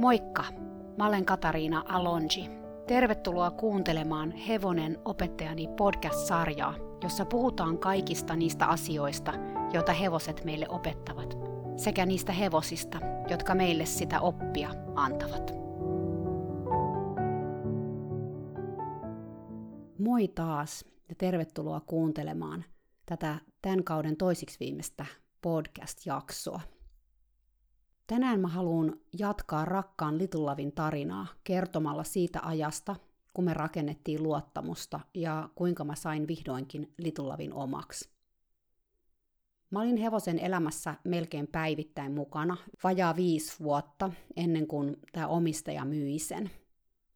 Moikka! Mä olen Katariina Alonji. Tervetuloa kuuntelemaan Hevonen opettajani podcast-sarjaa, jossa puhutaan kaikista niistä asioista, joita hevoset meille opettavat, sekä niistä hevosista, jotka meille sitä oppia antavat. Moi taas ja tervetuloa kuuntelemaan tätä tämän kauden toisiksi viimeistä podcast-jaksoa. Tänään mä haluan jatkaa rakkaan Litulavin tarinaa kertomalla siitä ajasta, kun me rakennettiin luottamusta ja kuinka mä sain vihdoinkin Litulavin omaksi. Mä olin hevosen elämässä melkein päivittäin mukana, vajaa viisi vuotta ennen kuin tämä omistaja myi sen.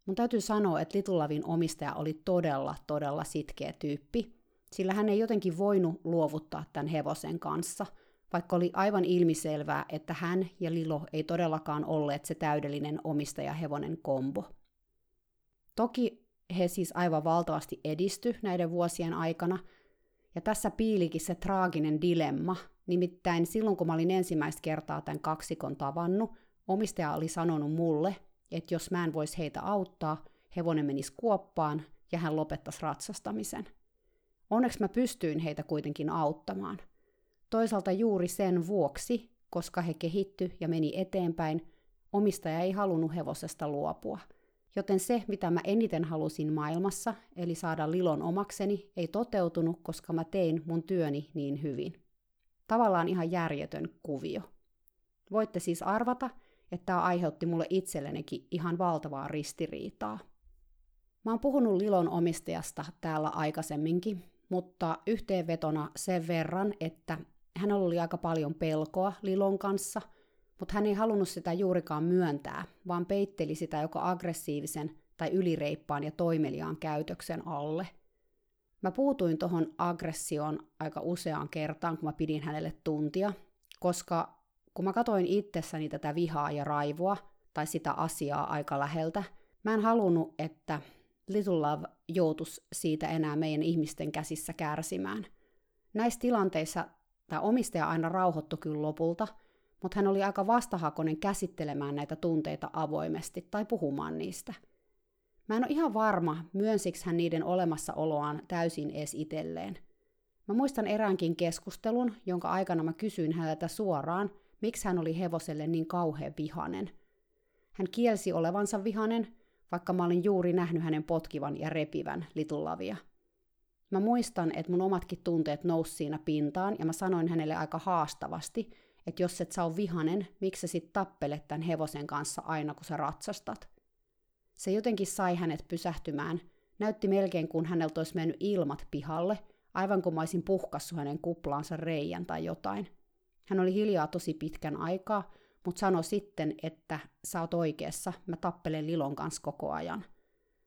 Mun täytyy sanoa, että Litulavin omistaja oli todella, todella sitkeä tyyppi, sillä hän ei jotenkin voinut luovuttaa tämän hevosen kanssa – vaikka oli aivan ilmiselvää, että hän ja Lilo ei todellakaan olleet se täydellinen omistaja-hevonen kombo. Toki he siis aivan valtavasti edisty näiden vuosien aikana, ja tässä piilikin se traaginen dilemma, nimittäin silloin kun mä olin ensimmäistä kertaa tämän kaksikon tavannut, omistaja oli sanonut mulle, että jos mä en voisi heitä auttaa, hevonen menisi kuoppaan ja hän lopettaisi ratsastamisen. Onneksi mä pystyin heitä kuitenkin auttamaan – Toisaalta juuri sen vuoksi, koska he kehitty ja meni eteenpäin, omistaja ei halunnut hevosesta luopua. Joten se, mitä mä eniten halusin maailmassa, eli saada Lilon omakseni, ei toteutunut, koska mä tein mun työni niin hyvin. Tavallaan ihan järjetön kuvio. Voitte siis arvata, että tämä aiheutti mulle itsellenikin ihan valtavaa ristiriitaa. Mä oon puhunut Lilon omistajasta täällä aikaisemminkin, mutta yhteenvetona sen verran, että hän oli aika paljon pelkoa Lilon kanssa, mutta hän ei halunnut sitä juurikaan myöntää, vaan peitteli sitä joko aggressiivisen tai ylireippaan ja toimeliaan käytöksen alle. Mä puutuin tuohon aggressioon aika useaan kertaan, kun mä pidin hänelle tuntia, koska kun mä katoin itsessäni tätä vihaa ja raivoa tai sitä asiaa aika läheltä, mä en halunnut, että Little Love joutuisi siitä enää meidän ihmisten käsissä kärsimään. Näissä tilanteissa Tämä omistaja aina rauhoittui kyllä lopulta, mutta hän oli aika vastahakoinen käsittelemään näitä tunteita avoimesti tai puhumaan niistä. Mä en ole ihan varma, myönsikö hän niiden olemassaoloaan täysin edes itselleen. Mä muistan eräänkin keskustelun, jonka aikana mä kysyin häneltä suoraan, miksi hän oli hevoselle niin kauhean vihanen. Hän kielsi olevansa vihanen, vaikka mä olin juuri nähnyt hänen potkivan ja repivän litulavia. Mä muistan, että mun omatkin tunteet nousi siinä pintaan, ja mä sanoin hänelle aika haastavasti, että jos et sä ole vihanen, miksi sä sit tappelet tämän hevosen kanssa aina, kun sä ratsastat. Se jotenkin sai hänet pysähtymään. Näytti melkein, kun häneltä olisi mennyt ilmat pihalle, aivan kuin mä olisin puhkassu hänen kuplaansa reijän tai jotain. Hän oli hiljaa tosi pitkän aikaa, mutta sanoi sitten, että sä oot oikeassa, mä tappelen Lilon kanssa koko ajan.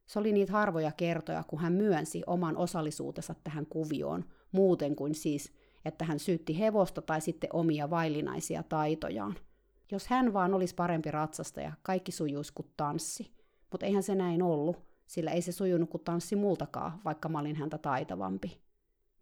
Se oli niitä harvoja kertoja, kun hän myönsi oman osallisuutensa tähän kuvioon, muuten kuin siis, että hän syytti hevosta tai sitten omia vaillinaisia taitojaan. Jos hän vaan olisi parempi ratsastaja, kaikki sujuisi kuin tanssi. Mutta eihän se näin ollut, sillä ei se sujunut kuin tanssi multakaan, vaikka mä olin häntä taitavampi.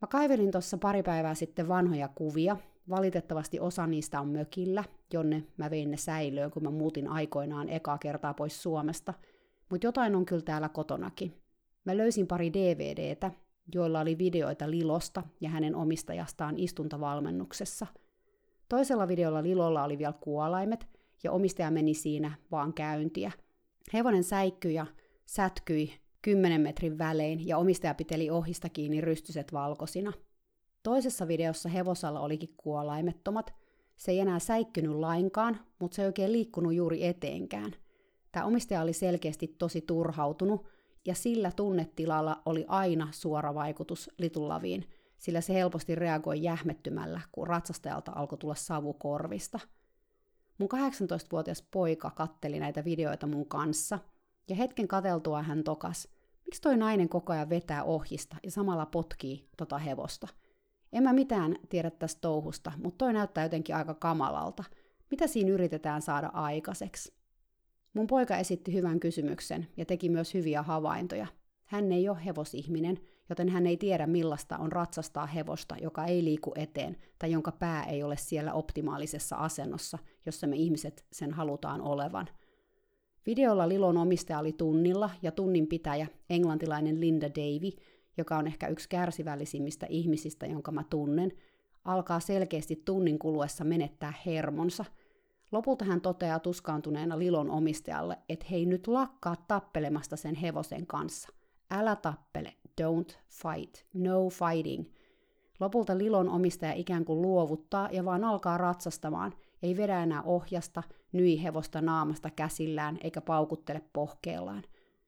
Mä kaivelin tuossa pari päivää sitten vanhoja kuvia. Valitettavasti osa niistä on mökillä, jonne mä vein ne säilöön, kun mä muutin aikoinaan ekaa kertaa pois Suomesta – mutta jotain on kyllä täällä kotonakin. Mä löysin pari DVDtä, joilla oli videoita Lilosta ja hänen omistajastaan istuntavalmennuksessa. Toisella videolla Lilolla oli vielä kuolaimet, ja omistaja meni siinä vaan käyntiä. Hevonen säikkyi ja sätkyi 10 metrin välein, ja omistaja piteli ohista kiinni rystyset valkoisina. Toisessa videossa hevosalla olikin kuolaimettomat. Se ei enää säikkynyt lainkaan, mutta se ei oikein liikkunut juuri eteenkään – Tämä omistaja oli selkeästi tosi turhautunut, ja sillä tunnetilalla oli aina suora vaikutus litullaviin, sillä se helposti reagoi jähmettymällä, kun ratsastajalta alkoi tulla savu korvista. Mun 18-vuotias poika katteli näitä videoita mun kanssa, ja hetken kateltua hän tokas, miksi toi nainen koko ajan vetää ohjista ja samalla potkii tota hevosta. En mä mitään tiedä tästä touhusta, mutta toi näyttää jotenkin aika kamalalta. Mitä siinä yritetään saada aikaiseksi? Mun poika esitti hyvän kysymyksen ja teki myös hyviä havaintoja. Hän ei ole hevosihminen, joten hän ei tiedä millaista on ratsastaa hevosta, joka ei liiku eteen tai jonka pää ei ole siellä optimaalisessa asennossa, jossa me ihmiset sen halutaan olevan. Videolla Lilon omistaja oli tunnilla ja tunnin pitäjä, englantilainen Linda Davy, joka on ehkä yksi kärsivällisimmistä ihmisistä, jonka mä tunnen, alkaa selkeästi tunnin kuluessa menettää hermonsa. Lopulta hän toteaa tuskaantuneena Lilon omistajalle, että hei nyt lakkaa tappelemasta sen hevosen kanssa. Älä tappele, don't fight, no fighting. Lopulta Lilon omistaja ikään kuin luovuttaa ja vaan alkaa ratsastamaan, ei vedä enää ohjasta, nyi hevosta naamasta käsillään eikä paukuttele pohkeellaan.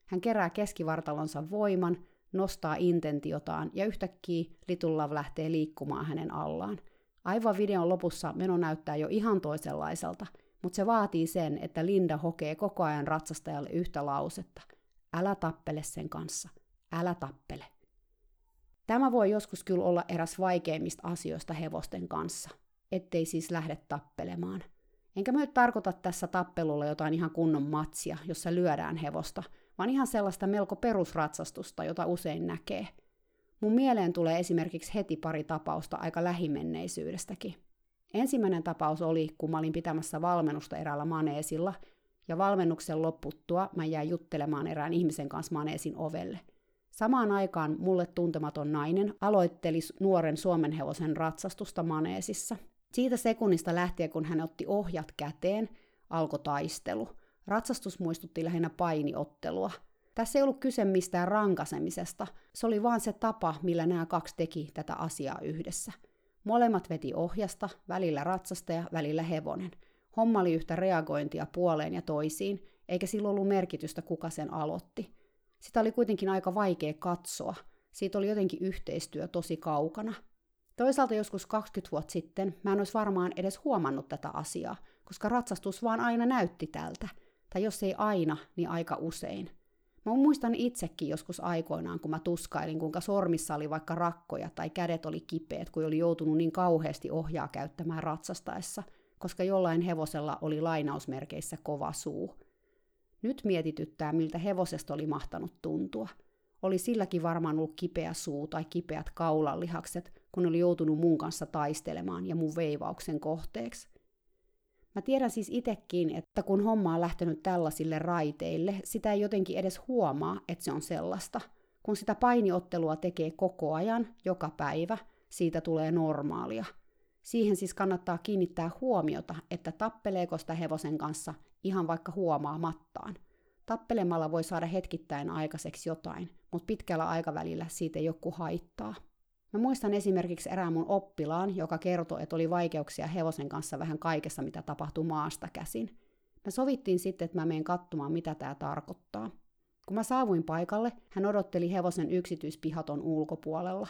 Hän kerää keskivartalonsa voiman, nostaa intentiotaan ja yhtäkkiä Little Love lähtee liikkumaan hänen allaan. Aivan videon lopussa meno näyttää jo ihan toisenlaiselta, mutta se vaatii sen, että Linda hokee koko ajan ratsastajalle yhtä lausetta. Älä tappele sen kanssa. Älä tappele. Tämä voi joskus kyllä olla eräs vaikeimmista asioista hevosten kanssa, ettei siis lähde tappelemaan. Enkä mä nyt tarkoita tässä tappelulla jotain ihan kunnon matsia, jossa lyödään hevosta, vaan ihan sellaista melko perusratsastusta, jota usein näkee. Mun mieleen tulee esimerkiksi heti pari tapausta aika lähimenneisyydestäkin. Ensimmäinen tapaus oli, kun mä olin pitämässä valmennusta eräällä maneesilla, ja valmennuksen lopputtua mä jäin juttelemaan erään ihmisen kanssa maneesin ovelle. Samaan aikaan mulle tuntematon nainen aloitteli nuoren suomenhevosen ratsastusta maneesissa. Siitä sekunnista lähtien, kun hän otti ohjat käteen, alkoi taistelu – Ratsastus muistutti lähinnä painiottelua. Tässä ei ollut kyse mistään rankasemisesta, se oli vaan se tapa, millä nämä kaksi teki tätä asiaa yhdessä. Molemmat veti ohjasta, välillä ratsastaja, välillä hevonen. Homma oli yhtä reagointia puoleen ja toisiin, eikä sillä ollut merkitystä, kuka sen aloitti. Sitä oli kuitenkin aika vaikea katsoa. Siitä oli jotenkin yhteistyö tosi kaukana. Toisaalta joskus 20 vuotta sitten mä en olisi varmaan edes huomannut tätä asiaa, koska ratsastus vaan aina näytti tältä – tai jos ei aina, niin aika usein. Mä muistan itsekin joskus aikoinaan, kun mä tuskailin, kuinka sormissa oli vaikka rakkoja tai kädet oli kipeät, kun oli joutunut niin kauheasti ohjaa käyttämään ratsastaessa, koska jollain hevosella oli lainausmerkeissä kova suu. Nyt mietityttää, miltä hevosesta oli mahtanut tuntua. Oli silläkin varmaan ollut kipeä suu tai kipeät kaulanlihakset, kun oli joutunut mun kanssa taistelemaan ja mun veivauksen kohteeksi. Mä tiedän siis itekin, että kun homma on lähtenyt tällaisille raiteille, sitä ei jotenkin edes huomaa, että se on sellaista. Kun sitä painiottelua tekee koko ajan, joka päivä, siitä tulee normaalia. Siihen siis kannattaa kiinnittää huomiota, että tappeleeko sitä hevosen kanssa ihan vaikka huomaamattaan. Tappelemalla voi saada hetkittäin aikaiseksi jotain, mutta pitkällä aikavälillä siitä ei joku haittaa. Mä muistan esimerkiksi erään mun oppilaan, joka kertoi, että oli vaikeuksia hevosen kanssa vähän kaikessa, mitä tapahtui maasta käsin. Me sovittiin sitten, että mä menen katsomaan, mitä tämä tarkoittaa. Kun mä saavuin paikalle, hän odotteli hevosen yksityispihaton ulkopuolella.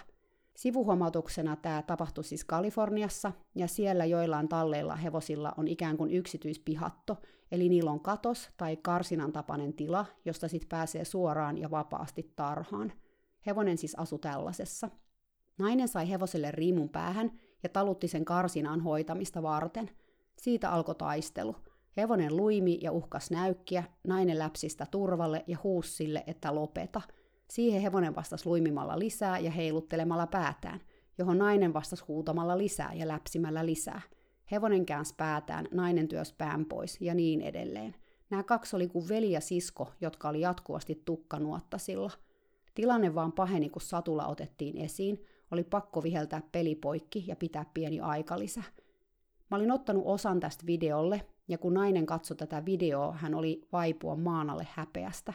Sivuhuomautuksena tämä tapahtui siis Kaliforniassa, ja siellä joillain talleilla hevosilla on ikään kuin yksityispihatto, eli niillä on katos tai karsinan tapainen tila, josta sitten pääsee suoraan ja vapaasti tarhaan. Hevonen siis asui tällaisessa – Nainen sai hevoselle riimun päähän ja talutti sen karsinaan hoitamista varten. Siitä alkoi taistelu. Hevonen luimi ja uhkas näykkiä, nainen läpsistä turvalle ja huusi sille, että lopeta. Siihen hevonen vastasi luimimalla lisää ja heiluttelemalla päätään, johon nainen vastasi huutamalla lisää ja läpsimällä lisää. Hevonen käänsi päätään, nainen työs pään pois ja niin edelleen. Nämä kaksi oli kuin veli ja sisko, jotka oli jatkuvasti tukkanuottasilla. Tilanne vaan paheni, kun satula otettiin esiin, oli pakko viheltää peli poikki ja pitää pieni aikalisä. Mä olin ottanut osan tästä videolle, ja kun nainen katsoi tätä videoa, hän oli vaipua maanalle häpeästä.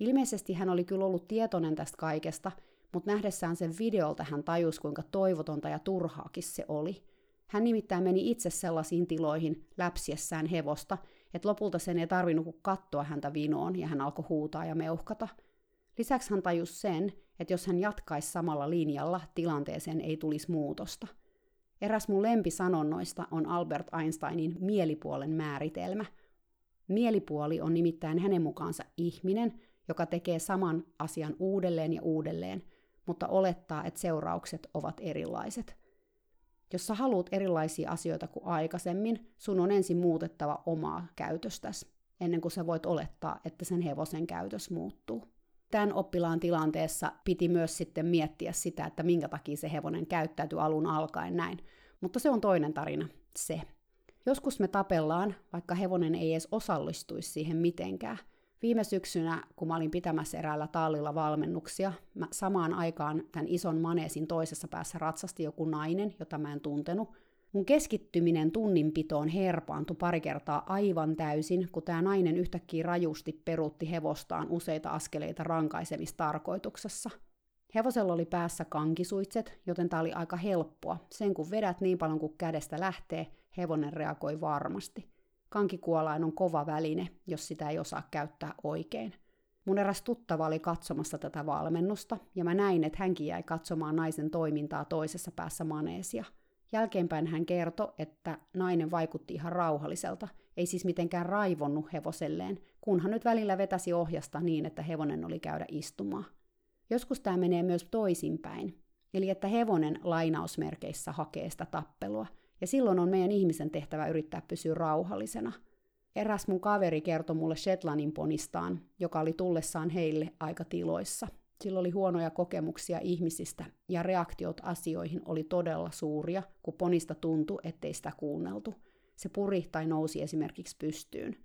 Ilmeisesti hän oli kyllä ollut tietoinen tästä kaikesta, mutta nähdessään sen videolta hän tajusi, kuinka toivotonta ja turhaakin se oli. Hän nimittäin meni itse sellaisiin tiloihin läpsiessään hevosta, että lopulta sen ei tarvinnut katsoa häntä vinoon ja hän alkoi huutaa ja meuhkata. Lisäksi hän tajusi sen, että jos hän jatkaisi samalla linjalla, tilanteeseen ei tulisi muutosta. Eräs mun lempisanonnoista on Albert Einsteinin mielipuolen määritelmä. Mielipuoli on nimittäin hänen mukaansa ihminen, joka tekee saman asian uudelleen ja uudelleen, mutta olettaa, että seuraukset ovat erilaiset. Jos sä haluat erilaisia asioita kuin aikaisemmin, sun on ensin muutettava omaa käytöstäsi, ennen kuin sä voit olettaa, että sen hevosen käytös muuttuu tämän oppilaan tilanteessa piti myös sitten miettiä sitä, että minkä takia se hevonen käyttäytyi alun alkaen näin. Mutta se on toinen tarina, se. Joskus me tapellaan, vaikka hevonen ei edes osallistuisi siihen mitenkään. Viime syksynä, kun mä olin pitämässä eräällä tallilla valmennuksia, mä samaan aikaan tämän ison maneesin toisessa päässä ratsasti joku nainen, jota mä en tuntenut. Mun keskittyminen tunninpitoon herpaantui pari kertaa aivan täysin, kun tämä nainen yhtäkkiä rajusti peruutti hevostaan useita askeleita rankaisemistarkoituksessa. Hevosella oli päässä kankisuitset, joten tämä oli aika helppoa. Sen kun vedät niin paljon kuin kädestä lähtee, hevonen reagoi varmasti. Kankikuolain on kova väline, jos sitä ei osaa käyttää oikein. Mun eräs tuttava oli katsomassa tätä valmennusta, ja mä näin, että hänkin jäi katsomaan naisen toimintaa toisessa päässä maneesia. Jälkeenpäin hän kertoi, että nainen vaikutti ihan rauhalliselta, ei siis mitenkään raivonnut hevoselleen, kunhan nyt välillä vetäsi ohjasta niin, että hevonen oli käydä istumaan. Joskus tämä menee myös toisinpäin, eli että hevonen lainausmerkeissä hakee sitä tappelua – ja silloin on meidän ihmisen tehtävä yrittää pysyä rauhallisena. Eräs mun kaveri kertoi mulle Shetlandin ponistaan, joka oli tullessaan heille aika tiloissa. Sillä oli huonoja kokemuksia ihmisistä ja reaktiot asioihin oli todella suuria, kun ponista tuntui, ettei sitä kuunneltu. Se puri tai nousi esimerkiksi pystyyn.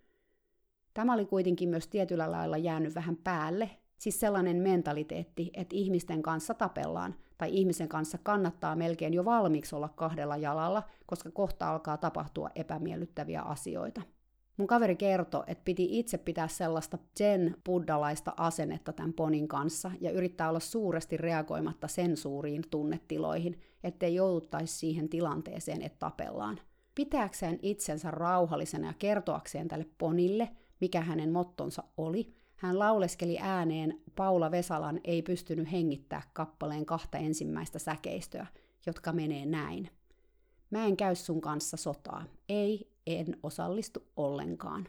Tämä oli kuitenkin myös tietyllä lailla jäänyt vähän päälle, siis sellainen mentaliteetti, että ihmisten kanssa tapellaan, tai ihmisen kanssa kannattaa melkein jo valmiiksi olla kahdella jalalla, koska kohta alkaa tapahtua epämiellyttäviä asioita. Mun kaveri kertoi, että piti itse pitää sellaista zen buddalaista asennetta tämän ponin kanssa ja yrittää olla suuresti reagoimatta sen suuriin tunnetiloihin, ettei jouduttaisi siihen tilanteeseen, että tapellaan. Pitääkseen itsensä rauhallisena ja kertoakseen tälle ponille, mikä hänen mottonsa oli, hän lauleskeli ääneen Paula Vesalan ei pystynyt hengittää kappaleen kahta ensimmäistä säkeistöä, jotka menee näin. Mä en käy sun kanssa sotaa. Ei, en osallistu ollenkaan.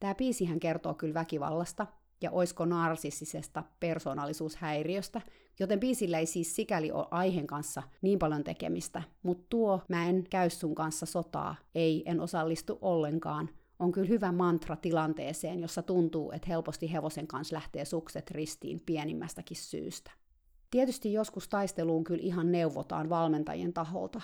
Tämä biisihän kertoo kyllä väkivallasta ja oisko narsissisesta persoonallisuushäiriöstä, joten biisillä ei siis sikäli ole aiheen kanssa niin paljon tekemistä, mutta tuo mä en käy sun kanssa sotaa, ei, en osallistu ollenkaan, on kyllä hyvä mantra tilanteeseen, jossa tuntuu, että helposti hevosen kanssa lähtee sukset ristiin pienimmästäkin syystä. Tietysti joskus taisteluun kyllä ihan neuvotaan valmentajien taholta.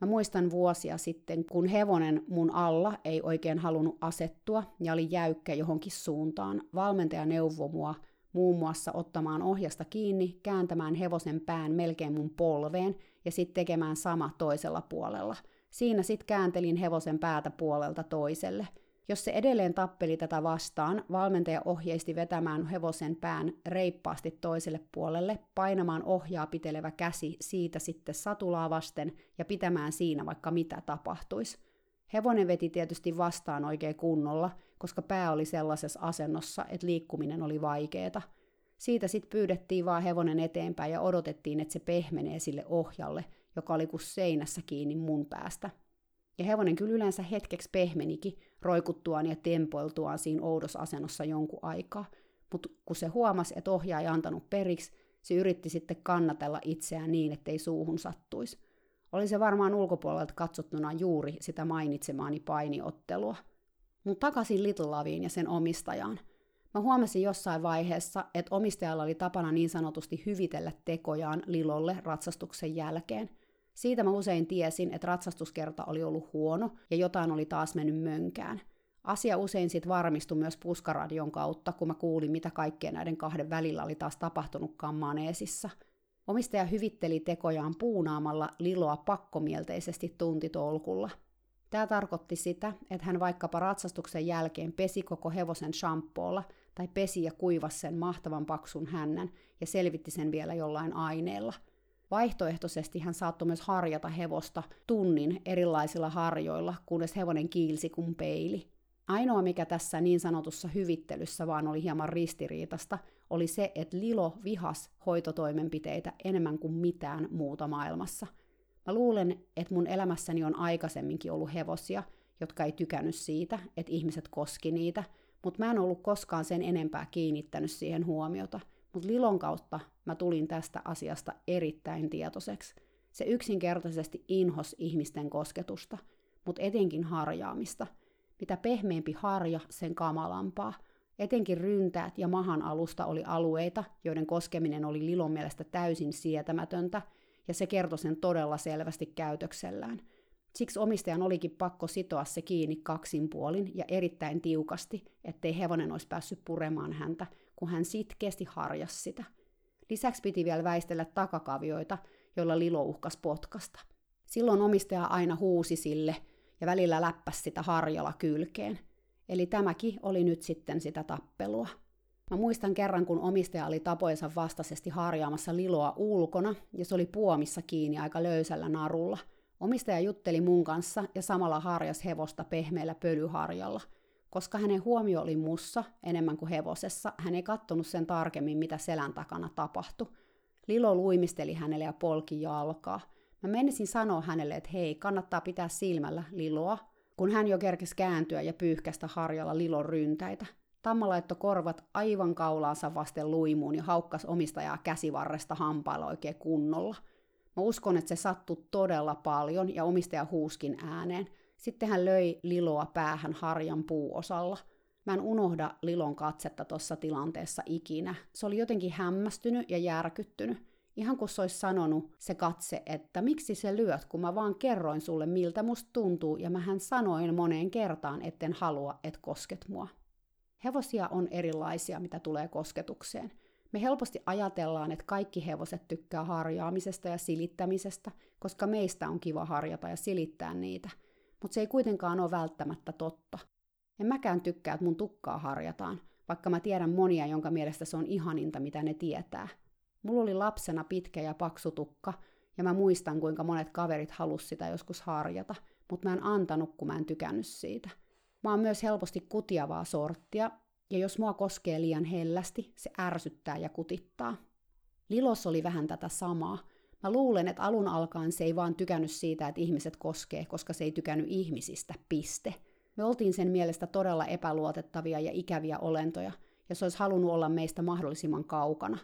Mä muistan vuosia sitten, kun hevonen mun alla ei oikein halunnut asettua ja oli jäykkä johonkin suuntaan. Valmentaja neuvoi mua muun muassa ottamaan ohjasta kiinni, kääntämään hevosen pään melkein mun polveen ja sitten tekemään sama toisella puolella. Siinä sitten kääntelin hevosen päätä puolelta toiselle – jos se edelleen tappeli tätä vastaan, valmentaja ohjeisti vetämään hevosen pään reippaasti toiselle puolelle, painamaan ohjaa pitelevä käsi siitä sitten satulaa vasten ja pitämään siinä vaikka mitä tapahtuisi. Hevonen veti tietysti vastaan oikein kunnolla, koska pää oli sellaisessa asennossa, että liikkuminen oli vaikeeta. Siitä sitten pyydettiin vaan hevonen eteenpäin ja odotettiin, että se pehmenee sille ohjalle, joka oli kuin seinässä kiinni mun päästä. Ja hevonen kyllä yleensä hetkeksi pehmenikin, roikuttuaan ja tempoiltuaan siinä oudossa asennossa jonkun aikaa. Mutta kun se huomasi, että ohjaa ei antanut periksi, se yritti sitten kannatella itseään niin, ettei suuhun sattuisi. Oli se varmaan ulkopuolelta katsottuna juuri sitä mainitsemaani painiottelua. Mutta takaisin Little Laviin ja sen omistajaan. Mä huomasin jossain vaiheessa, että omistajalla oli tapana niin sanotusti hyvitellä tekojaan Lilolle ratsastuksen jälkeen – siitä mä usein tiesin, että ratsastuskerta oli ollut huono ja jotain oli taas mennyt mönkään. Asia usein sitten varmistui myös puskaradion kautta, kun mä kuulin, mitä kaikkea näiden kahden välillä oli taas tapahtunutkaan maneesissa. Omistaja hyvitteli tekojaan puunaamalla liloa pakkomielteisesti tuntitolkulla. Tämä tarkoitti sitä, että hän vaikkapa ratsastuksen jälkeen pesi koko hevosen shampoolla tai pesi ja kuivasi sen mahtavan paksun hännän ja selvitti sen vielä jollain aineella – Vaihtoehtoisesti hän saattoi myös harjata hevosta tunnin erilaisilla harjoilla, kunnes hevonen kiilsi kuin peili. Ainoa, mikä tässä niin sanotussa hyvittelyssä vaan oli hieman ristiriitasta, oli se, että Lilo vihas hoitotoimenpiteitä enemmän kuin mitään muuta maailmassa. Mä luulen, että mun elämässäni on aikaisemminkin ollut hevosia, jotka ei tykännyt siitä, että ihmiset koski niitä, mutta mä en ollut koskaan sen enempää kiinnittänyt siihen huomiota – mutta Lilon kautta mä tulin tästä asiasta erittäin tietoiseksi. Se yksinkertaisesti inhos ihmisten kosketusta, mutta etenkin harjaamista. Mitä pehmeämpi harja, sen kamalampaa. Etenkin ryntäät ja mahan alusta oli alueita, joiden koskeminen oli Lilon mielestä täysin sietämätöntä, ja se kertoi sen todella selvästi käytöksellään. Siksi omistajan olikin pakko sitoa se kiinni kaksin puolin ja erittäin tiukasti, ettei hevonen olisi päässyt puremaan häntä, kun hän sitkeästi harjas sitä. Lisäksi piti vielä väistellä takakavioita, joilla Lilo uhkas potkasta. Silloin omistaja aina huusi sille ja välillä läppäsi sitä harjalla kylkeen. Eli tämäkin oli nyt sitten sitä tappelua. Mä muistan kerran, kun omistaja oli tapojensa vastaisesti harjaamassa Liloa ulkona, ja se oli puomissa kiinni aika löysällä narulla. Omistaja jutteli mun kanssa ja samalla harjas hevosta pehmeällä pölyharjalla. Koska hänen huomio oli mussa enemmän kuin hevosessa, hän ei kattonut sen tarkemmin, mitä selän takana tapahtui. Lilo luimisteli hänelle ja polki jalkaa. Mä menisin sanoa hänelle, että hei, kannattaa pitää silmällä Liloa, kun hän jo kerkesi kääntyä ja pyyhkästä harjalla Lilon ryntäitä. Tamma laittoi korvat aivan kaulaansa vasten luimuun ja haukkas omistajaa käsivarresta hampailla oikein kunnolla. Mä uskon, että se sattui todella paljon ja omistaja huuskin ääneen. Sitten hän löi Liloa päähän harjan puuosalla. Mä en unohda Lilon katsetta tuossa tilanteessa ikinä. Se oli jotenkin hämmästynyt ja järkyttynyt. Ihan kuin se olisi sanonut se katse, että miksi se lyöt, kun mä vaan kerroin sulle, miltä musta tuntuu, ja mähän sanoin moneen kertaan, etten halua, et kosket mua. Hevosia on erilaisia, mitä tulee kosketukseen. Me helposti ajatellaan, että kaikki hevoset tykkää harjaamisesta ja silittämisestä, koska meistä on kiva harjata ja silittää niitä. Mutta se ei kuitenkaan ole välttämättä totta. En mäkään tykkää, että mun tukkaa harjataan, vaikka mä tiedän monia, jonka mielestä se on ihaninta, mitä ne tietää. Mulla oli lapsena pitkä ja paksu tukka, ja mä muistan, kuinka monet kaverit halus sitä joskus harjata, mutta mä en antanut, kun mä en tykännyt siitä – Mä oon myös helposti kutiavaa sorttia, ja jos mua koskee liian hellästi, se ärsyttää ja kutittaa. Lilos oli vähän tätä samaa. Mä luulen, että alun alkaen se ei vaan tykännyt siitä, että ihmiset koskee, koska se ei tykännyt ihmisistä, piste. Me oltiin sen mielestä todella epäluotettavia ja ikäviä olentoja, ja se olisi halunnut olla meistä mahdollisimman kaukana.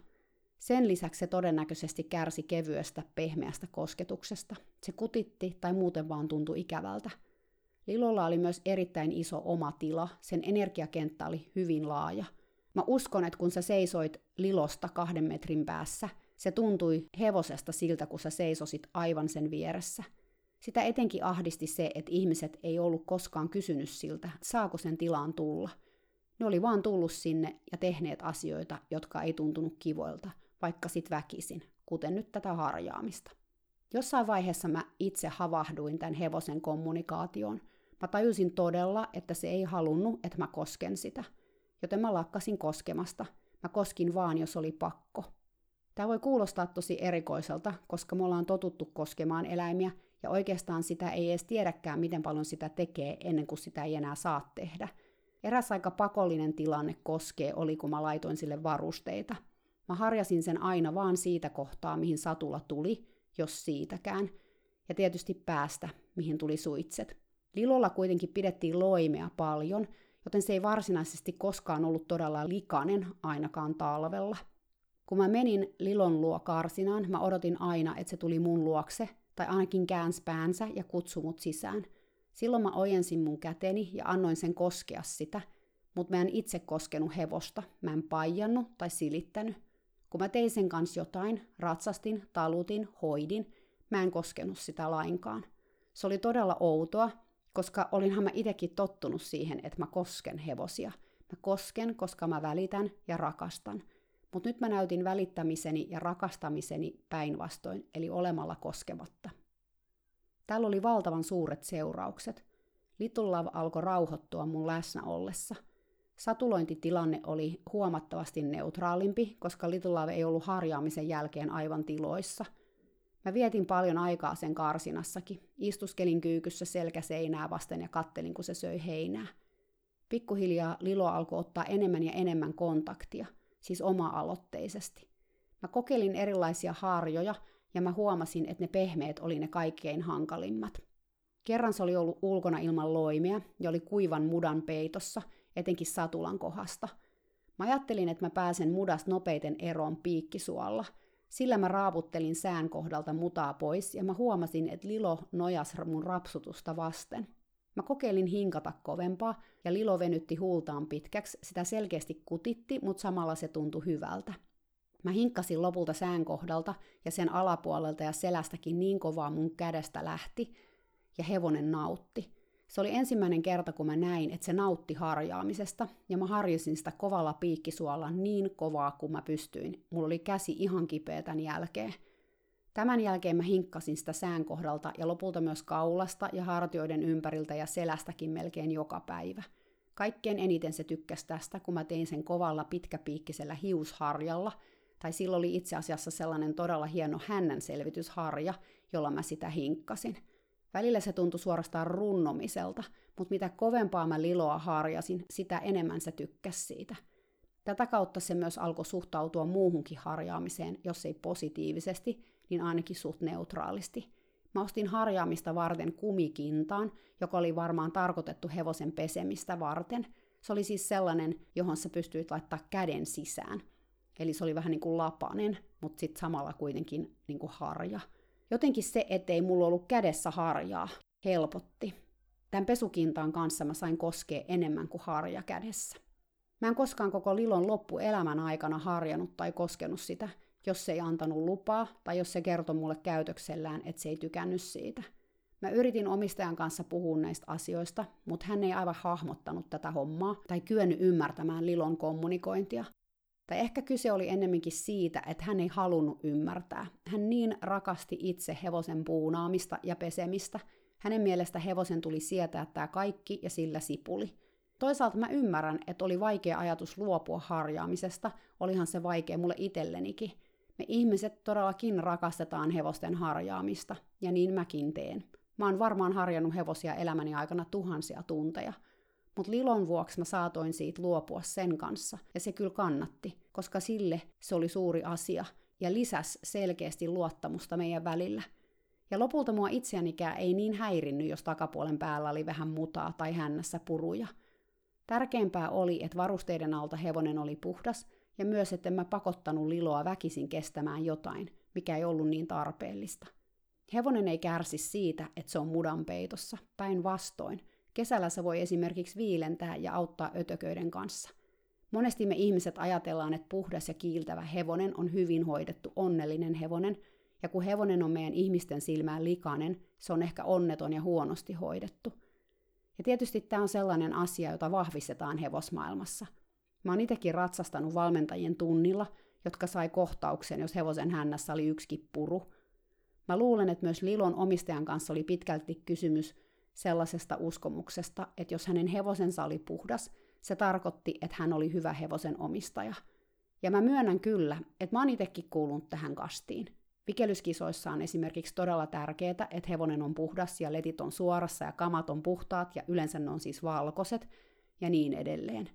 Sen lisäksi se todennäköisesti kärsi kevyestä, pehmeästä kosketuksesta. Se kutitti tai muuten vaan tuntui ikävältä – Lilolla oli myös erittäin iso oma tila, sen energiakenttä oli hyvin laaja. Mä uskon, että kun sä seisoit Lilosta kahden metrin päässä, se tuntui hevosesta siltä, kun sä seisosit aivan sen vieressä. Sitä etenkin ahdisti se, että ihmiset ei ollut koskaan kysynyt siltä, saako sen tilaan tulla. Ne oli vaan tullut sinne ja tehneet asioita, jotka ei tuntunut kivoilta, vaikka sit väkisin, kuten nyt tätä harjaamista. Jossain vaiheessa mä itse havahduin tämän hevosen kommunikaatioon. Mä tajusin todella, että se ei halunnut, että mä kosken sitä. Joten mä lakkasin koskemasta. Mä koskin vaan, jos oli pakko. Tämä voi kuulostaa tosi erikoiselta, koska me ollaan totuttu koskemaan eläimiä, ja oikeastaan sitä ei edes tiedäkään, miten paljon sitä tekee ennen kuin sitä ei enää saa tehdä. Eräs aika pakollinen tilanne koskee oli, kun mä laitoin sille varusteita. Mä harjasin sen aina vaan siitä kohtaa, mihin satula tuli, jos siitäkään, ja tietysti päästä, mihin tuli suitset. Lilolla kuitenkin pidettiin loimea paljon, joten se ei varsinaisesti koskaan ollut todella likainen ainakaan talvella. Kun mä menin Lilon luo karsinaan, mä odotin aina, että se tuli mun luokse, tai ainakin käänsi päänsä ja kutsui mut sisään. Silloin mä ojensin mun käteni ja annoin sen koskea sitä, mutta mä en itse koskenut hevosta, mä en paijannut tai silittänyt. Kun mä tein sen kanssa jotain, ratsastin, talutin, hoidin, mä en koskenut sitä lainkaan. Se oli todella outoa, koska olinhan mä itekin tottunut siihen, että mä kosken hevosia. Mä kosken, koska mä välitän ja rakastan. Mutta nyt mä näytin välittämiseni ja rakastamiseni päinvastoin, eli olemalla koskematta. Tällä oli valtavan suuret seuraukset. Little Love alkoi rauhoittua mun läsnä ollessa – Satulointitilanne oli huomattavasti neutraalimpi, koska Little Love ei ollut harjaamisen jälkeen aivan tiloissa. Mä vietin paljon aikaa sen karsinassakin. Istuskelin kyykyssä selkäseinää vasten ja kattelin, kun se söi heinää. Pikkuhiljaa Lilo alkoi ottaa enemmän ja enemmän kontaktia, siis oma-aloitteisesti. Mä kokeilin erilaisia harjoja ja mä huomasin, että ne pehmeät oli ne kaikkein hankalimmat. Kerran se oli ollut ulkona ilman loimea ja oli kuivan mudan peitossa – etenkin satulan kohdasta. Mä ajattelin, että mä pääsen mudasta nopeiten eroon piikkisuolla. Sillä mä raaputtelin sään kohdalta mutaa pois ja mä huomasin, että Lilo nojas mun rapsutusta vasten. Mä kokeilin hinkata kovempaa ja Lilo venytti huultaan pitkäksi, sitä selkeästi kutitti, mutta samalla se tuntui hyvältä. Mä hinkkasin lopulta sään kohdalta ja sen alapuolelta ja selästäkin niin kovaa mun kädestä lähti, ja hevonen nautti. Se oli ensimmäinen kerta, kun mä näin, että se nautti harjaamisesta, ja mä harjasin sitä kovalla piikkisuolla niin kovaa kuin mä pystyin. Mulla oli käsi ihan kipeä tämän jälkeen. Tämän jälkeen mä hinkkasin sitä sään kohdalta ja lopulta myös kaulasta ja hartioiden ympäriltä ja selästäkin melkein joka päivä. Kaikkein eniten se tykkäsi tästä, kun mä tein sen kovalla pitkäpiikkisellä hiusharjalla, tai sillä oli itse asiassa sellainen todella hieno hännän selvitysharja, jolla mä sitä hinkkasin. Välillä se tuntui suorastaan runnomiselta, mutta mitä kovempaa mä liloa harjasin, sitä enemmän se tykkäsi siitä. Tätä kautta se myös alkoi suhtautua muuhunkin harjaamiseen, jos ei positiivisesti, niin ainakin suht neutraalisti. Mä ostin harjaamista varten kumikintaan, joka oli varmaan tarkoitettu hevosen pesemistä varten. Se oli siis sellainen, johon sä pystyit laittaa käden sisään. Eli se oli vähän niin kuin lapanen, mutta sitten samalla kuitenkin niin kuin harja. Jotenkin se, ettei mulla ollut kädessä harjaa, helpotti. Tämän pesukintaan kanssa mä sain koskea enemmän kuin harja kädessä. Mä en koskaan koko Lilon loppuelämän aikana harjanut tai koskenut sitä, jos se ei antanut lupaa tai jos se kertoi mulle käytöksellään, että se ei tykännyt siitä. Mä yritin omistajan kanssa puhua näistä asioista, mutta hän ei aivan hahmottanut tätä hommaa tai kyennyt ymmärtämään Lilon kommunikointia. Tai ehkä kyse oli ennemminkin siitä, että hän ei halunnut ymmärtää. Hän niin rakasti itse hevosen puunaamista ja pesemistä. Hänen mielestä hevosen tuli sietää tämä kaikki ja sillä sipuli. Toisaalta mä ymmärrän, että oli vaikea ajatus luopua harjaamisesta, olihan se vaikea mulle itsellenikin. Me ihmiset todellakin rakastetaan hevosten harjaamista, ja niin mäkin teen. Mä oon varmaan harjannut hevosia elämäni aikana tuhansia tunteja – mutta Lilon vuoksi mä saatoin siitä luopua sen kanssa, ja se kyllä kannatti, koska sille se oli suuri asia, ja lisäs selkeästi luottamusta meidän välillä. Ja lopulta mua itseänikään ei niin häirinnyt, jos takapuolen päällä oli vähän mutaa tai hännässä puruja. Tärkeämpää oli, että varusteiden alta hevonen oli puhdas, ja myös, että mä pakottanut Liloa väkisin kestämään jotain, mikä ei ollut niin tarpeellista. Hevonen ei kärsi siitä, että se on mudan peitossa, päinvastoin. Kesällä se voi esimerkiksi viilentää ja auttaa ötököiden kanssa. Monesti me ihmiset ajatellaan, että puhdas ja kiiltävä hevonen on hyvin hoidettu onnellinen hevonen, ja kun hevonen on meidän ihmisten silmään likainen, se on ehkä onneton ja huonosti hoidettu. Ja tietysti tämä on sellainen asia, jota vahvistetaan hevosmaailmassa. Mä oon itsekin ratsastanut valmentajien tunnilla, jotka sai kohtauksen, jos hevosen hännässä oli yksi puru. Mä luulen, että myös Lilon omistajan kanssa oli pitkälti kysymys sellaisesta uskomuksesta, että jos hänen hevosensa oli puhdas, se tarkoitti, että hän oli hyvä hevosen omistaja. Ja mä myönnän kyllä, että mä oon itsekin kuulunut tähän kastiin. Vikelyskisoissa on esimerkiksi todella tärkeää, että hevonen on puhdas ja letit on suorassa ja kamat on puhtaat ja yleensä ne on siis valkoiset ja niin edelleen.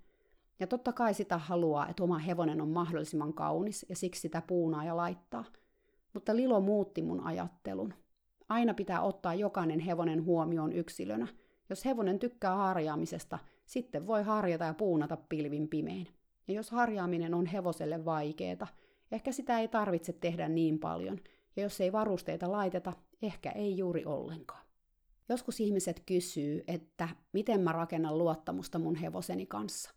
Ja totta kai sitä haluaa, että oma hevonen on mahdollisimman kaunis ja siksi sitä puunaa ja laittaa. Mutta Lilo muutti mun ajattelun. Aina pitää ottaa jokainen hevonen huomioon yksilönä. Jos hevonen tykkää harjaamisesta, sitten voi harjata ja puunata pilvin pimein. Ja jos harjaaminen on hevoselle vaikeeta, ehkä sitä ei tarvitse tehdä niin paljon, ja jos ei varusteita laiteta, ehkä ei juuri ollenkaan. Joskus ihmiset kysyy, että miten mä rakennan luottamusta mun hevoseni kanssa.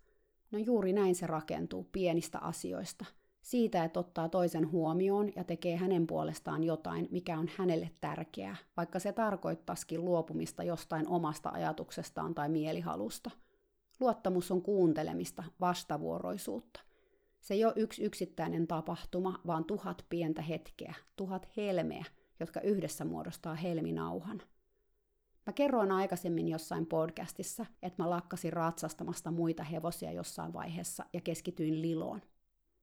No juuri näin se rakentuu pienistä asioista – siitä, että ottaa toisen huomioon ja tekee hänen puolestaan jotain, mikä on hänelle tärkeää, vaikka se tarkoittaisikin luopumista jostain omasta ajatuksestaan tai mielihalusta. Luottamus on kuuntelemista, vastavuoroisuutta. Se ei ole yksi yksittäinen tapahtuma, vaan tuhat pientä hetkeä, tuhat helmeä, jotka yhdessä muodostaa helminauhan. Mä kerroin aikaisemmin jossain podcastissa, että mä lakkasin ratsastamasta muita hevosia jossain vaiheessa ja keskityin liloon –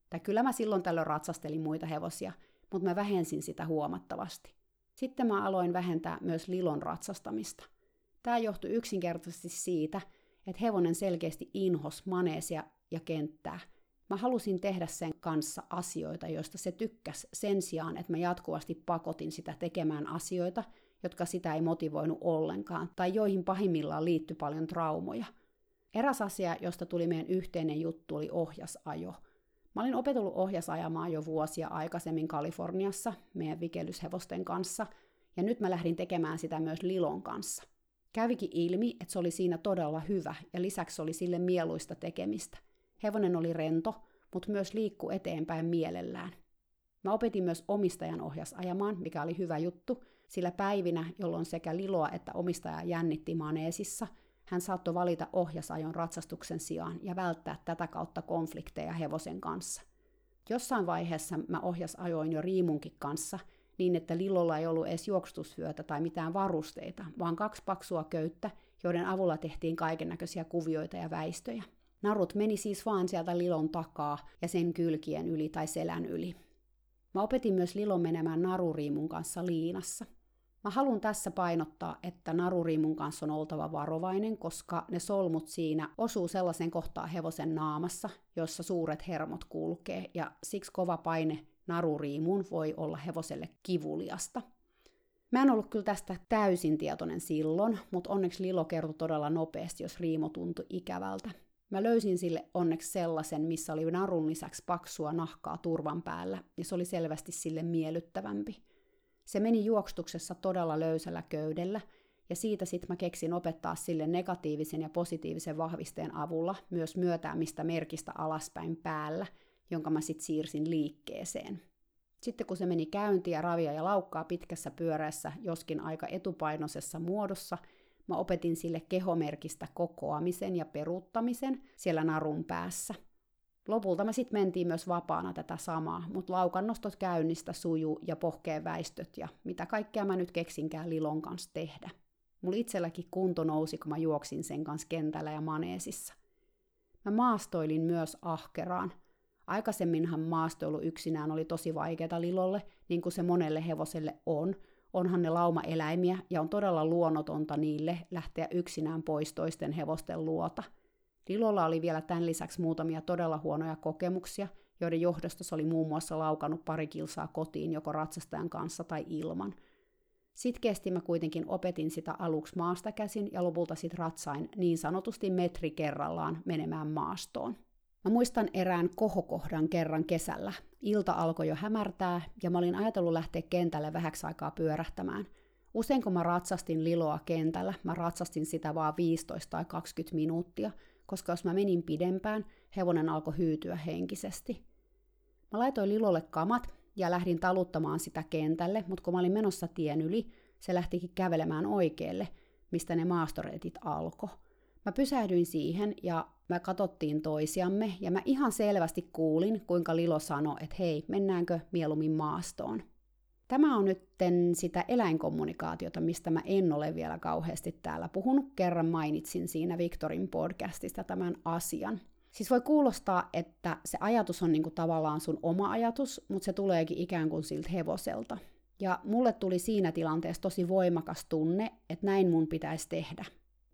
tai kyllä mä silloin tällöin ratsastelin muita hevosia, mutta mä vähensin sitä huomattavasti. Sitten mä aloin vähentää myös lilon ratsastamista. Tämä johtui yksinkertaisesti siitä, että hevonen selkeästi inhos maneesia ja kenttää. Mä halusin tehdä sen kanssa asioita, joista se tykkäs sen sijaan, että mä jatkuvasti pakotin sitä tekemään asioita, jotka sitä ei motivoinut ollenkaan, tai joihin pahimmillaan liittyi paljon traumoja. Eräs asia, josta tuli meidän yhteinen juttu, oli ohjasajo – Mä olin opetellut ohjasajamaan jo vuosia aikaisemmin Kaliforniassa meidän vikelyshevosten kanssa, ja nyt mä lähdin tekemään sitä myös Lilon kanssa. Kävikin ilmi, että se oli siinä todella hyvä, ja lisäksi oli sille mieluista tekemistä. Hevonen oli rento, mutta myös liikku eteenpäin mielellään. Mä opetin myös omistajan ohjas ajamaan, mikä oli hyvä juttu, sillä päivinä, jolloin sekä Liloa että omistaja jännitti maneesissa, hän saattoi valita ohjasajon ratsastuksen sijaan ja välttää tätä kautta konflikteja hevosen kanssa. Jossain vaiheessa mä ohjas ajoin jo Riimunkin kanssa, niin että Lilolla ei ollut edes juoksutusvyötä tai mitään varusteita, vaan kaksi paksua köyttä, joiden avulla tehtiin kaiken näköisiä kuvioita ja väistöjä. Narut meni siis vaan sieltä Lilon takaa ja sen kylkien yli tai selän yli. Mä opetin myös Lilon menemään naruriimun kanssa liinassa. Mä haluan tässä painottaa, että naruriimun kanssa on oltava varovainen, koska ne solmut siinä osuu sellaisen kohtaan hevosen naamassa, jossa suuret hermot kulkee, ja siksi kova paine naruriimuun voi olla hevoselle kivuliasta. Mä en ollut kyllä tästä täysin tietoinen silloin, mutta onneksi Lilo kertoi todella nopeasti, jos riimo tuntui ikävältä. Mä löysin sille onneksi sellaisen, missä oli narun lisäksi paksua nahkaa turvan päällä, ja se oli selvästi sille miellyttävämpi. Se meni juoksutuksessa todella löysällä köydellä, ja siitä sitten mä keksin opettaa sille negatiivisen ja positiivisen vahvisteen avulla myös myötäämistä merkistä alaspäin päällä, jonka mä sitten siirsin liikkeeseen. Sitten kun se meni käyntiin ja ravia ja laukkaa pitkässä pyörässä, joskin aika etupainoisessa muodossa, mä opetin sille kehomerkistä kokoamisen ja peruuttamisen siellä narun päässä. Lopulta me sitten mentiin myös vapaana tätä samaa, mutta laukannostot käynnistä sujuu ja pohkeen väistöt ja mitä kaikkea mä nyt keksinkään Lilon kanssa tehdä. Mulla itselläkin kunto nousi, kun mä juoksin sen kanssa kentällä ja maneesissa. Mä maastoilin myös ahkeraan. Aikaisemminhan maastoilu yksinään oli tosi vaikeaa Lilolle, niin kuin se monelle hevoselle on. Onhan ne lauma-eläimiä ja on todella luonnotonta niille lähteä yksinään pois toisten hevosten luota – Lilolla oli vielä tämän lisäksi muutamia todella huonoja kokemuksia, joiden johdosta se oli muun muassa laukannut pari kilsaa kotiin joko ratsastajan kanssa tai ilman. Sitkeästi mä kuitenkin opetin sitä aluksi maasta käsin ja lopulta sit ratsain niin sanotusti metri kerrallaan menemään maastoon. Mä muistan erään kohokohdan kerran kesällä. Ilta alkoi jo hämärtää ja mä olin ajatellut lähteä kentälle vähäksi aikaa pyörähtämään. Usein kun mä ratsastin Liloa kentällä, mä ratsastin sitä vaan 15 tai 20 minuuttia – koska jos mä menin pidempään, hevonen alkoi hyytyä henkisesti. Mä laitoin Lilolle kamat ja lähdin taluttamaan sitä kentälle, mutta kun mä olin menossa tien yli, se lähtikin kävelemään oikealle, mistä ne maastoreitit alkoi. Mä pysähdyin siihen ja mä katsottiin toisiamme ja mä ihan selvästi kuulin, kuinka Lilo sanoi, että hei, mennäänkö mieluummin maastoon. Tämä on nyt sitä eläinkommunikaatiota, mistä mä en ole vielä kauheasti täällä puhunut. Kerran mainitsin siinä Victorin podcastista tämän asian. Siis voi kuulostaa, että se ajatus on niinku tavallaan sun oma ajatus, mutta se tuleekin ikään kuin siltä hevoselta. Ja mulle tuli siinä tilanteessa tosi voimakas tunne, että näin mun pitäisi tehdä.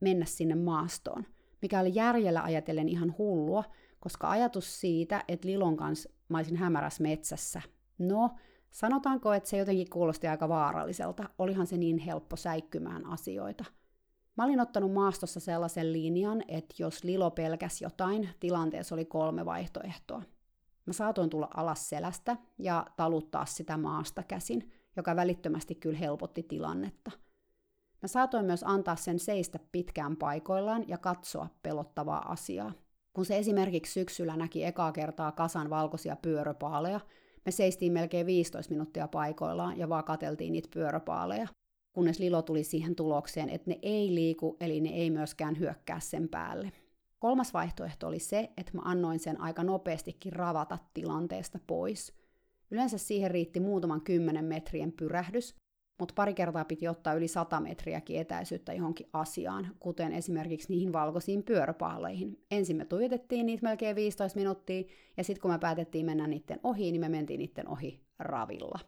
Mennä sinne maastoon. Mikä oli järjellä ajatellen ihan hullua, koska ajatus siitä, että Lilon kanssa mä olisin hämärässä metsässä, no, Sanotaanko, että se jotenkin kuulosti aika vaaralliselta, olihan se niin helppo säikkymään asioita. Mä olin ottanut maastossa sellaisen linjan, että jos Lilo pelkäs jotain, tilanteessa oli kolme vaihtoehtoa. Mä saatoin tulla alas selästä ja taluttaa sitä maasta käsin, joka välittömästi kyllä helpotti tilannetta. Mä saatoin myös antaa sen seistä pitkään paikoillaan ja katsoa pelottavaa asiaa. Kun se esimerkiksi syksyllä näki ekaa kertaa kasan valkoisia pyöröpaaleja, me seistiin melkein 15 minuuttia paikoillaan ja vaan kateltiin niitä pyöräpaaleja, kunnes Lilo tuli siihen tulokseen, että ne ei liiku, eli ne ei myöskään hyökkää sen päälle. Kolmas vaihtoehto oli se, että mä annoin sen aika nopeastikin ravata tilanteesta pois. Yleensä siihen riitti muutaman kymmenen metrien pyrähdys, mutta pari kertaa piti ottaa yli 100 metriäkin etäisyyttä johonkin asiaan, kuten esimerkiksi niihin valkoisiin pyöräpaaleihin. Ensin me tuijotettiin niitä melkein 15 minuuttia, ja sitten kun me päätettiin mennä niiden ohi, niin me mentiin niiden ohi ravilla.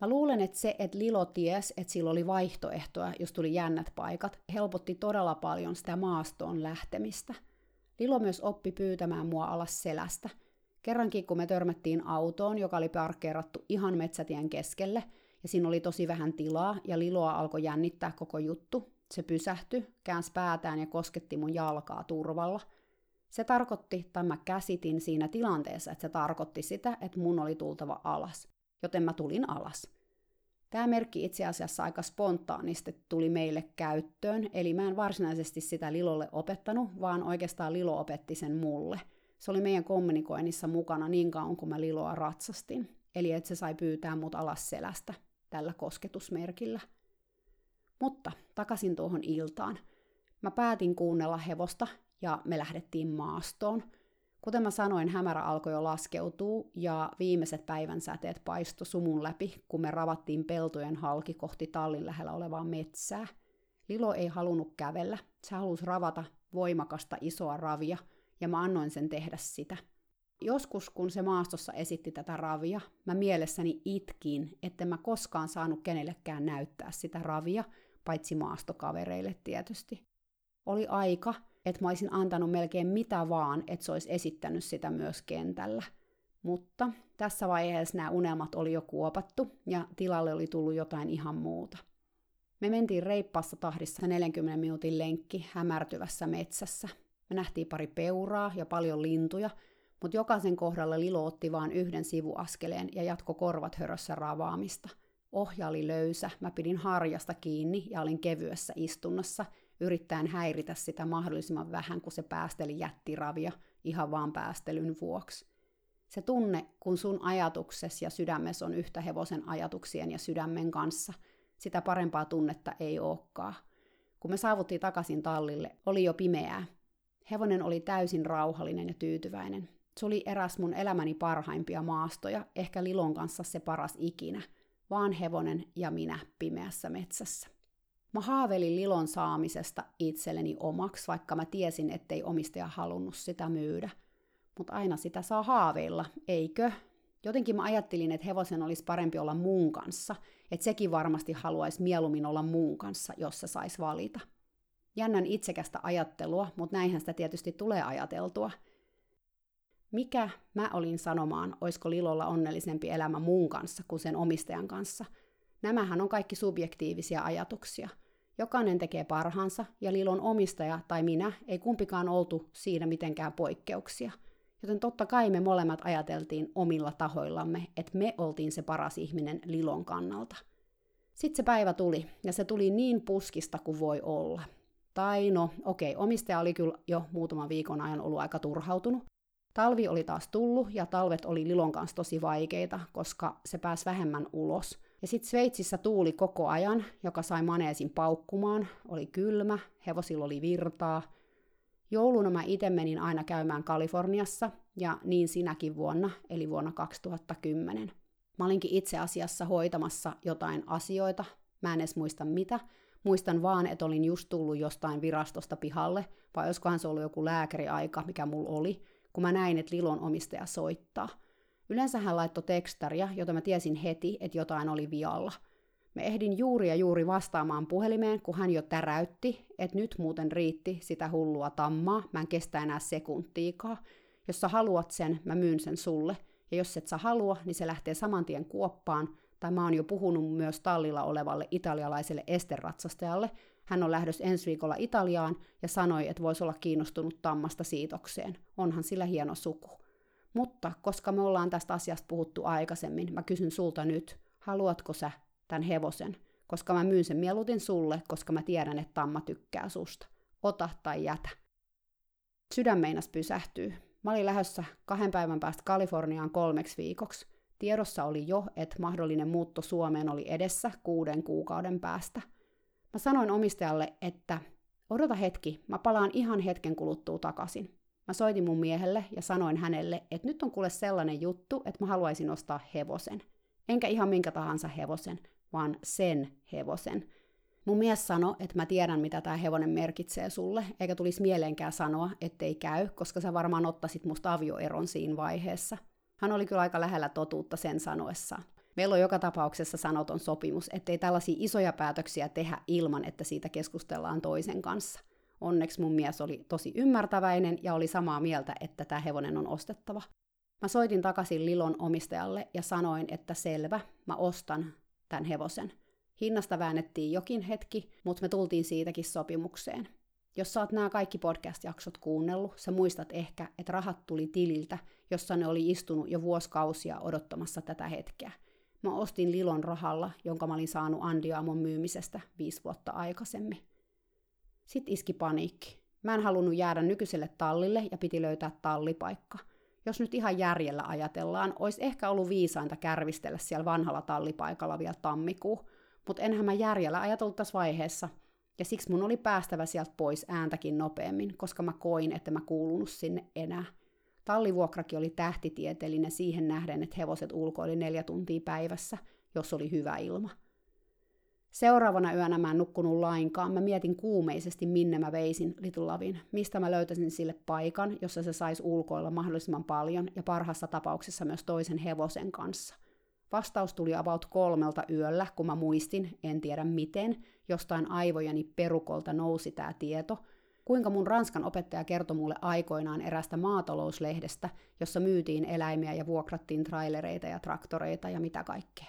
Mä luulen, että se, että Lilo ties, että sillä oli vaihtoehtoja, jos tuli jännät paikat, helpotti todella paljon sitä maastoon lähtemistä. Lilo myös oppi pyytämään mua alas selästä. Kerrankin, kun me törmättiin autoon, joka oli parkkeerattu ihan metsätien keskelle, ja siinä oli tosi vähän tilaa, ja Liloa alkoi jännittää koko juttu. Se pysähtyi, käänsi päätään ja kosketti mun jalkaa turvalla. Se tarkoitti, tai mä käsitin siinä tilanteessa, että se tarkoitti sitä, että mun oli tultava alas. Joten mä tulin alas. Tämä merkki itse asiassa aika spontaanisti tuli meille käyttöön, eli mä en varsinaisesti sitä Lilolle opettanut, vaan oikeastaan Lilo opetti sen mulle. Se oli meidän kommunikoinnissa mukana niin kauan, kun mä Liloa ratsastin. eli että se sai pyytää mut alas selästä tällä kosketusmerkillä. Mutta takaisin tuohon iltaan. Mä päätin kuunnella hevosta ja me lähdettiin maastoon. Kuten mä sanoin, hämärä alkoi jo laskeutua ja viimeiset päivän säteet paisto sumun läpi, kun me ravattiin peltojen halki kohti tallin lähellä olevaa metsää. Lilo ei halunnut kävellä, se halusi ravata voimakasta isoa ravia, ja mä annoin sen tehdä sitä. Joskus, kun se maastossa esitti tätä ravia, mä mielessäni itkin, että mä koskaan saanut kenellekään näyttää sitä ravia, paitsi maastokavereille tietysti. Oli aika, että mä olisin antanut melkein mitä vaan, että se olisi esittänyt sitä myös kentällä. Mutta tässä vaiheessa nämä unelmat oli jo kuopattu ja tilalle oli tullut jotain ihan muuta. Me mentiin reippaassa tahdissa 40 minuutin lenkki hämärtyvässä metsässä. Me nähtiin pari peuraa ja paljon lintuja, mutta jokaisen kohdalla Lilo otti vain yhden sivuaskeleen ja jatko korvat hörössä ravaamista. Ohja oli löysä, mä pidin harjasta kiinni ja olin kevyessä istunnossa, yrittäen häiritä sitä mahdollisimman vähän, kun se päästeli jättiravia ihan vaan päästelyn vuoksi. Se tunne, kun sun ajatuksesi ja sydämessä on yhtä hevosen ajatuksien ja sydämen kanssa, sitä parempaa tunnetta ei olekaan. Kun me saavuttiin takaisin tallille, oli jo pimeää. Hevonen oli täysin rauhallinen ja tyytyväinen. Se oli eräs mun elämäni parhaimpia maastoja, ehkä Lilon kanssa se paras ikinä. Vaan hevonen ja minä pimeässä metsässä. Mä haavelin Lilon saamisesta itselleni omaksi, vaikka mä tiesin, ettei omistaja halunnut sitä myydä. Mutta aina sitä saa haaveilla, eikö? Jotenkin mä ajattelin, että hevosen olisi parempi olla muun kanssa, että sekin varmasti haluaisi mieluummin olla muun kanssa, jos se saisi valita. Jännän itsekästä ajattelua, mutta näinhän sitä tietysti tulee ajateltua – mikä mä olin sanomaan, oisko Lilolla onnellisempi elämä muun kanssa kuin sen omistajan kanssa? Nämähän on kaikki subjektiivisia ajatuksia. Jokainen tekee parhaansa, ja Lilon omistaja tai minä ei kumpikaan oltu siinä mitenkään poikkeuksia. Joten totta kai me molemmat ajateltiin omilla tahoillamme, että me oltiin se paras ihminen Lilon kannalta. Sitten se päivä tuli, ja se tuli niin puskista kuin voi olla. Tai no, okei, omistaja oli kyllä jo muutaman viikon ajan ollut aika turhautunut, Talvi oli taas tullut ja talvet oli Lilon kanssa tosi vaikeita, koska se pääsi vähemmän ulos. Ja sitten Sveitsissä tuuli koko ajan, joka sai maneesin paukkumaan. Oli kylmä, hevosilla oli virtaa. Jouluna mä itse menin aina käymään Kaliforniassa, ja niin sinäkin vuonna, eli vuonna 2010. Mä olinkin itse asiassa hoitamassa jotain asioita, mä en edes muista mitä. Muistan vaan, että olin just tullut jostain virastosta pihalle, vai olisikohan se ollut joku lääkäriaika, mikä mulla oli, kun mä näin, että Lilon omistaja soittaa. Yleensä hän laittoi tekstaria, jota mä tiesin heti, että jotain oli vialla. Me ehdin juuri ja juuri vastaamaan puhelimeen, kun hän jo täräytti, että nyt muuten riitti sitä hullua tammaa, mä en kestä enää sekuntiikaa. Jos sä haluat sen, mä myyn sen sulle. Ja jos et sä halua, niin se lähtee saman tien kuoppaan, tai mä oon jo puhunut myös tallilla olevalle italialaiselle esterratsastajalle, hän on lähdössä ensi viikolla Italiaan ja sanoi, että voisi olla kiinnostunut tammasta siitokseen. Onhan sillä hieno suku. Mutta koska me ollaan tästä asiasta puhuttu aikaisemmin, mä kysyn sulta nyt, haluatko sä tämän hevosen? Koska mä myyn sen mieluiten sulle, koska mä tiedän, että tamma tykkää susta. Ota tai jätä. Sydän meinas pysähtyy. Mä olin lähdössä kahden päivän päästä Kaliforniaan kolmeksi viikoksi. Tiedossa oli jo, että mahdollinen muutto Suomeen oli edessä kuuden kuukauden päästä – Mä sanoin omistajalle, että odota hetki, mä palaan ihan hetken kuluttua takaisin. Mä soitin mun miehelle ja sanoin hänelle, että nyt on kuule sellainen juttu, että mä haluaisin ostaa hevosen. Enkä ihan minkä tahansa hevosen, vaan sen hevosen. Mun mies sanoi, että mä tiedän, mitä tämä hevonen merkitsee sulle, eikä tulisi mieleenkään sanoa, ettei käy, koska sä varmaan ottaisit musta avioeron siinä vaiheessa. Hän oli kyllä aika lähellä totuutta sen sanoessaan. Meillä on joka tapauksessa sanoton sopimus, ettei tällaisia isoja päätöksiä tehdä ilman, että siitä keskustellaan toisen kanssa. Onneksi mun mies oli tosi ymmärtäväinen ja oli samaa mieltä, että tämä hevonen on ostettava. Mä soitin takaisin Lilon omistajalle ja sanoin, että selvä, mä ostan tämän hevosen. Hinnasta väännettiin jokin hetki, mutta me tultiin siitäkin sopimukseen. Jos oot nämä kaikki podcast-jaksot kuunnellut, sä muistat ehkä, että rahat tuli tililtä, jossa ne oli istunut jo vuosikausia odottamassa tätä hetkeä – Mä ostin Lilon rahalla, jonka mä olin saanut Andiamon myymisestä viisi vuotta aikaisemmin. Sitten iski paniikki. Mä en halunnut jäädä nykyiselle tallille ja piti löytää tallipaikka. jos nyt ihan järjellä ajatellaan, olisi ehkä ollut viisainta kärvistellä siellä vanhalla tallipaikalla vielä tammikuu, mutta enhän mä järjellä ajatellut tässä vaiheessa, ja siksi mun oli päästävä sieltä pois ääntäkin nopeammin, koska mä koin, että mä kuulunut sinne enää. Tallivuokrakin oli tähtitieteellinen siihen nähden, että hevoset ulkoili neljä tuntia päivässä, jos oli hyvä ilma. Seuraavana yönä mä en nukkunut lainkaan. Mä mietin kuumeisesti, minne mä veisin Litulavin, mistä mä löytäisin sille paikan, jossa se saisi ulkoilla mahdollisimman paljon ja parhaassa tapauksessa myös toisen hevosen kanssa. Vastaus tuli about kolmelta yöllä, kun mä muistin, en tiedä miten, jostain aivojeni perukolta nousi tämä tieto, kuinka mun ranskan opettaja kertoi mulle aikoinaan erästä maatalouslehdestä, jossa myytiin eläimiä ja vuokrattiin trailereita ja traktoreita ja mitä kaikkea.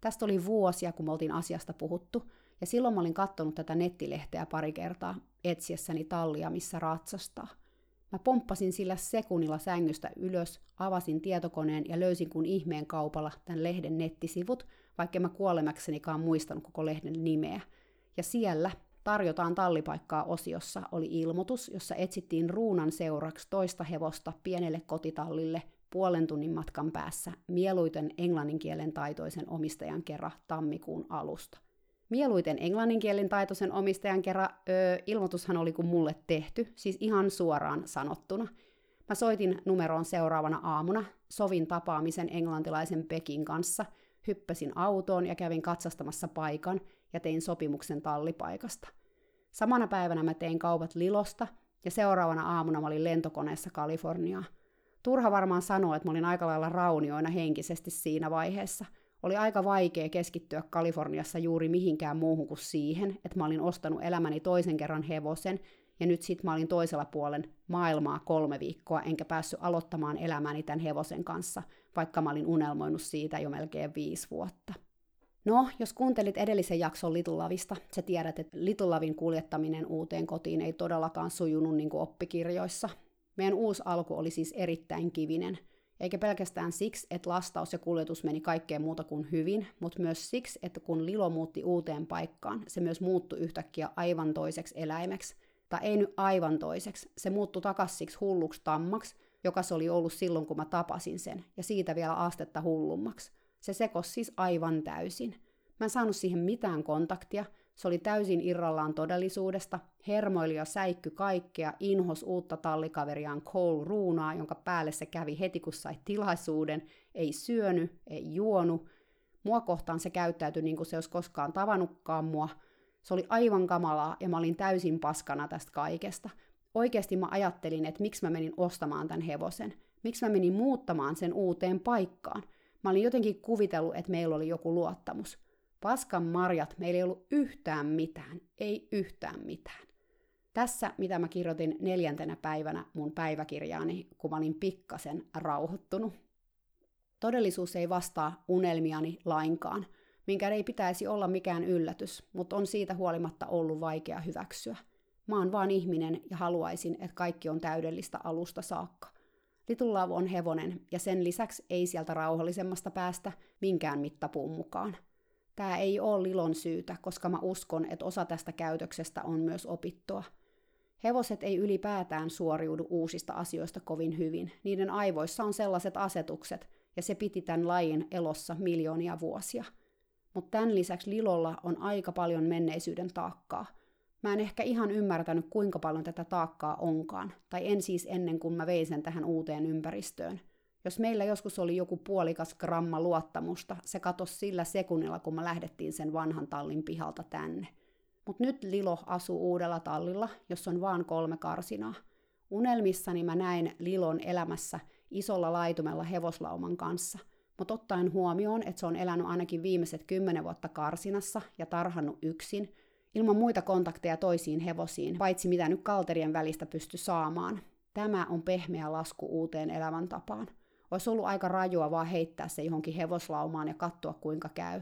Tästä oli vuosia, kun me oltiin asiasta puhuttu, ja silloin mä olin katsonut tätä nettilehteä pari kertaa etsiessäni tallia, missä ratsastaa. Mä pomppasin sillä sekunnilla sängystä ylös, avasin tietokoneen ja löysin kun ihmeen kaupalla tämän lehden nettisivut, vaikka mä kuolemaksenikaan muistanut koko lehden nimeä. Ja siellä tarjotaan tallipaikkaa osiossa oli ilmoitus, jossa etsittiin ruunan seuraksi toista hevosta pienelle kotitallille puolen tunnin matkan päässä mieluiten englanninkielen taitoisen omistajan kerran tammikuun alusta. Mieluiten englanninkielen taitoisen omistajan kerran öö, ilmoitushan oli kuin mulle tehty, siis ihan suoraan sanottuna. Mä soitin numeroon seuraavana aamuna, sovin tapaamisen englantilaisen Pekin kanssa, hyppäsin autoon ja kävin katsastamassa paikan ja tein sopimuksen tallipaikasta. Samana päivänä mä tein kaupat Lilosta ja seuraavana aamuna mä olin lentokoneessa Kaliforniaa. Turha varmaan sanoa, että mä olin aika lailla raunioina henkisesti siinä vaiheessa. Oli aika vaikea keskittyä Kaliforniassa juuri mihinkään muuhun kuin siihen, että mä olin ostanut elämäni toisen kerran hevosen, ja nyt sit mä olin toisella puolen maailmaa kolme viikkoa, enkä päässyt aloittamaan elämäni tämän hevosen kanssa, vaikka mä olin unelmoinut siitä jo melkein viisi vuotta. No, jos kuuntelit edellisen jakson Litulavista, sä tiedät, että Litulavin kuljettaminen uuteen kotiin ei todellakaan sujunut niin kuin oppikirjoissa. Meidän uusi alku oli siis erittäin kivinen, eikä pelkästään siksi, että lastaus ja kuljetus meni kaikkeen muuta kuin hyvin, mutta myös siksi, että kun Lilo muutti uuteen paikkaan, se myös muuttui yhtäkkiä aivan toiseksi eläimeksi. Tai ei nyt aivan toiseksi, se muuttui takaisin siksi hulluksi tammaksi, joka se oli ollut silloin, kun mä tapasin sen, ja siitä vielä astetta hullummaksi. Se sekosi siis aivan täysin. Mä en saanut siihen mitään kontaktia, se oli täysin irrallaan todellisuudesta, hermoili ja säikky kaikkea, inhos uutta tallikaveriaan Cole Ruunaa, jonka päälle se kävi heti kun sai tilaisuuden, ei syönyt, ei juonut. Mua kohtaan se käyttäytyi niin kuin se olisi koskaan tavannutkaan mua. Se oli aivan kamalaa ja mä olin täysin paskana tästä kaikesta. Oikeasti mä ajattelin, että miksi mä menin ostamaan tämän hevosen. Miksi mä menin muuttamaan sen uuteen paikkaan. Mä olin jotenkin kuvitellut, että meillä oli joku luottamus. Paskan marjat, meillä ei ollut yhtään mitään, ei yhtään mitään. Tässä, mitä mä kirjoitin neljäntenä päivänä mun päiväkirjaani, kun mä olin pikkasen rauhoittunut. Todellisuus ei vastaa unelmiani lainkaan, minkä ei pitäisi olla mikään yllätys, mutta on siitä huolimatta ollut vaikea hyväksyä. Mä oon vaan ihminen ja haluaisin, että kaikki on täydellistä alusta saakka. Little on hevonen, ja sen lisäksi ei sieltä rauhallisemmasta päästä minkään mittapuun mukaan. Tämä ei ole Lilon syytä, koska mä uskon, että osa tästä käytöksestä on myös opittua. Hevoset ei ylipäätään suoriudu uusista asioista kovin hyvin. Niiden aivoissa on sellaiset asetukset, ja se piti tämän lajin elossa miljoonia vuosia. Mutta tämän lisäksi Lilolla on aika paljon menneisyyden taakkaa – Mä en ehkä ihan ymmärtänyt, kuinka paljon tätä taakkaa onkaan, tai en siis ennen kuin mä vein sen tähän uuteen ympäristöön. Jos meillä joskus oli joku puolikas gramma luottamusta, se katosi sillä sekunnilla, kun me lähdettiin sen vanhan tallin pihalta tänne. Mutta nyt Lilo asuu uudella tallilla, jossa on vaan kolme karsinaa. Unelmissani mä näin Lilon elämässä isolla laitumella hevoslauman kanssa, mutta ottaen huomioon, että se on elänyt ainakin viimeiset kymmenen vuotta karsinassa ja tarhannut yksin – ilman muita kontakteja toisiin hevosiin, paitsi mitä nyt kalterien välistä pysty saamaan. Tämä on pehmeä lasku uuteen elämäntapaan. Olisi ollut aika rajua vaan heittää se johonkin hevoslaumaan ja katsoa kuinka käy.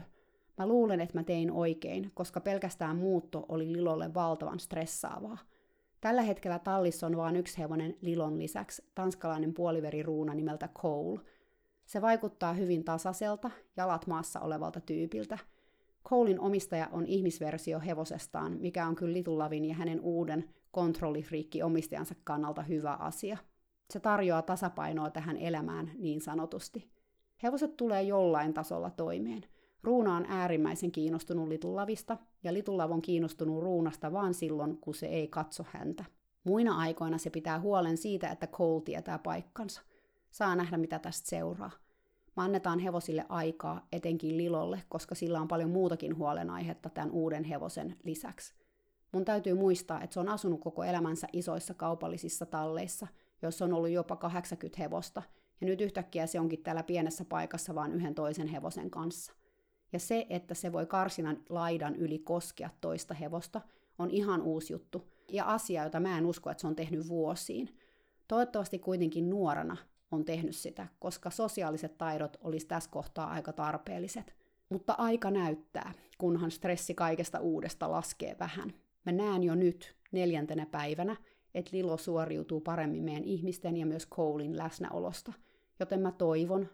Mä luulen, että mä tein oikein, koska pelkästään muutto oli Lilolle valtavan stressaavaa. Tällä hetkellä tallissa on vain yksi hevonen Lilon lisäksi, tanskalainen puoliveriruuna nimeltä Cole. Se vaikuttaa hyvin tasaiselta, jalat maassa olevalta tyypiltä – Colein omistaja on ihmisversio hevosestaan, mikä on kyllä Little Lavin ja hänen uuden kontrollifriikki omistajansa kannalta hyvä asia. Se tarjoaa tasapainoa tähän elämään niin sanotusti. Hevoset tulee jollain tasolla toimeen. Ruuna on äärimmäisen kiinnostunut litullavista, ja litullav on kiinnostunut ruunasta vaan silloin, kun se ei katso häntä. Muina aikoina se pitää huolen siitä, että Cole tietää paikkansa. Saa nähdä, mitä tästä seuraa. Me annetaan hevosille aikaa, etenkin Lilolle, koska sillä on paljon muutakin huolenaihetta tämän uuden hevosen lisäksi. Mun täytyy muistaa, että se on asunut koko elämänsä isoissa kaupallisissa talleissa, joissa on ollut jopa 80 hevosta, ja nyt yhtäkkiä se onkin täällä pienessä paikassa vain yhden toisen hevosen kanssa. Ja se, että se voi karsinan laidan yli koskea toista hevosta, on ihan uusi juttu, ja asia, jota mä en usko, että se on tehnyt vuosiin. Toivottavasti kuitenkin nuorana on tehnyt sitä, koska sosiaaliset taidot olisi tässä kohtaa aika tarpeelliset. Mutta aika näyttää, kunhan stressi kaikesta uudesta laskee vähän. Mä näen jo nyt neljäntenä päivänä, että Lilo suoriutuu paremmin meidän ihmisten ja myös Colein läsnäolosta. Joten mä toivon,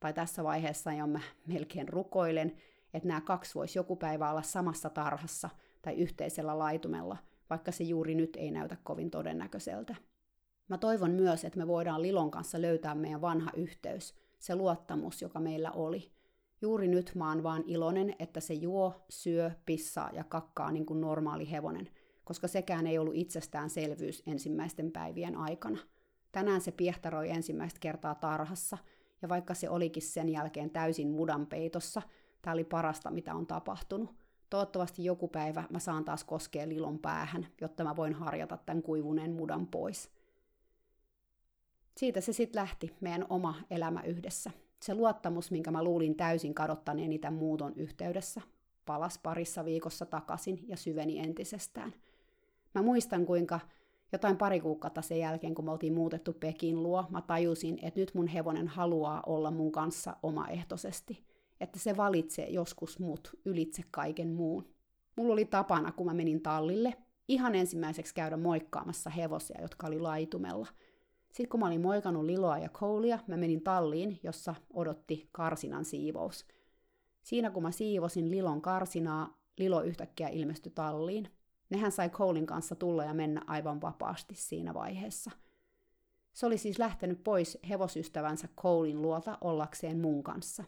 tai tässä vaiheessa jo mä melkein rukoilen, että nämä kaksi voisi joku päivä olla samassa tarhassa tai yhteisellä laitumella, vaikka se juuri nyt ei näytä kovin todennäköiseltä. Mä toivon myös, että me voidaan Lilon kanssa löytää meidän vanha yhteys, se luottamus, joka meillä oli. Juuri nyt mä oon vaan iloinen, että se juo, syö, pissaa ja kakkaa niin kuin normaali hevonen, koska sekään ei ollut itsestäänselvyys ensimmäisten päivien aikana. Tänään se piehtaroi ensimmäistä kertaa tarhassa, ja vaikka se olikin sen jälkeen täysin mudan peitossa, tämä oli parasta, mitä on tapahtunut. Toivottavasti joku päivä mä saan taas koskea Lilon päähän, jotta mä voin harjata tämän kuivuneen mudan pois. Siitä se sitten lähti, meidän oma elämä yhdessä. Se luottamus, minkä mä luulin täysin kadottaneeni tämän muuton yhteydessä, palas parissa viikossa takaisin ja syveni entisestään. Mä muistan, kuinka jotain pari kuukautta sen jälkeen, kun me oltiin muutettu Pekin luo, mä tajusin, että nyt mun hevonen haluaa olla mun kanssa omaehtoisesti. Että se valitsee joskus mut ylitse kaiken muun. Mulla oli tapana, kun mä menin tallille, ihan ensimmäiseksi käydä moikkaamassa hevosia, jotka oli laitumella – sitten kun mä olin moikannut Liloa ja Koulia, mä menin talliin, jossa odotti karsinan siivous. Siinä kun mä siivosin Lilon karsinaa, Lilo yhtäkkiä ilmestyi talliin. Nehän sai Koulin kanssa tulla ja mennä aivan vapaasti siinä vaiheessa. Se oli siis lähtenyt pois hevosystävänsä Koulin luota ollakseen mun kanssa.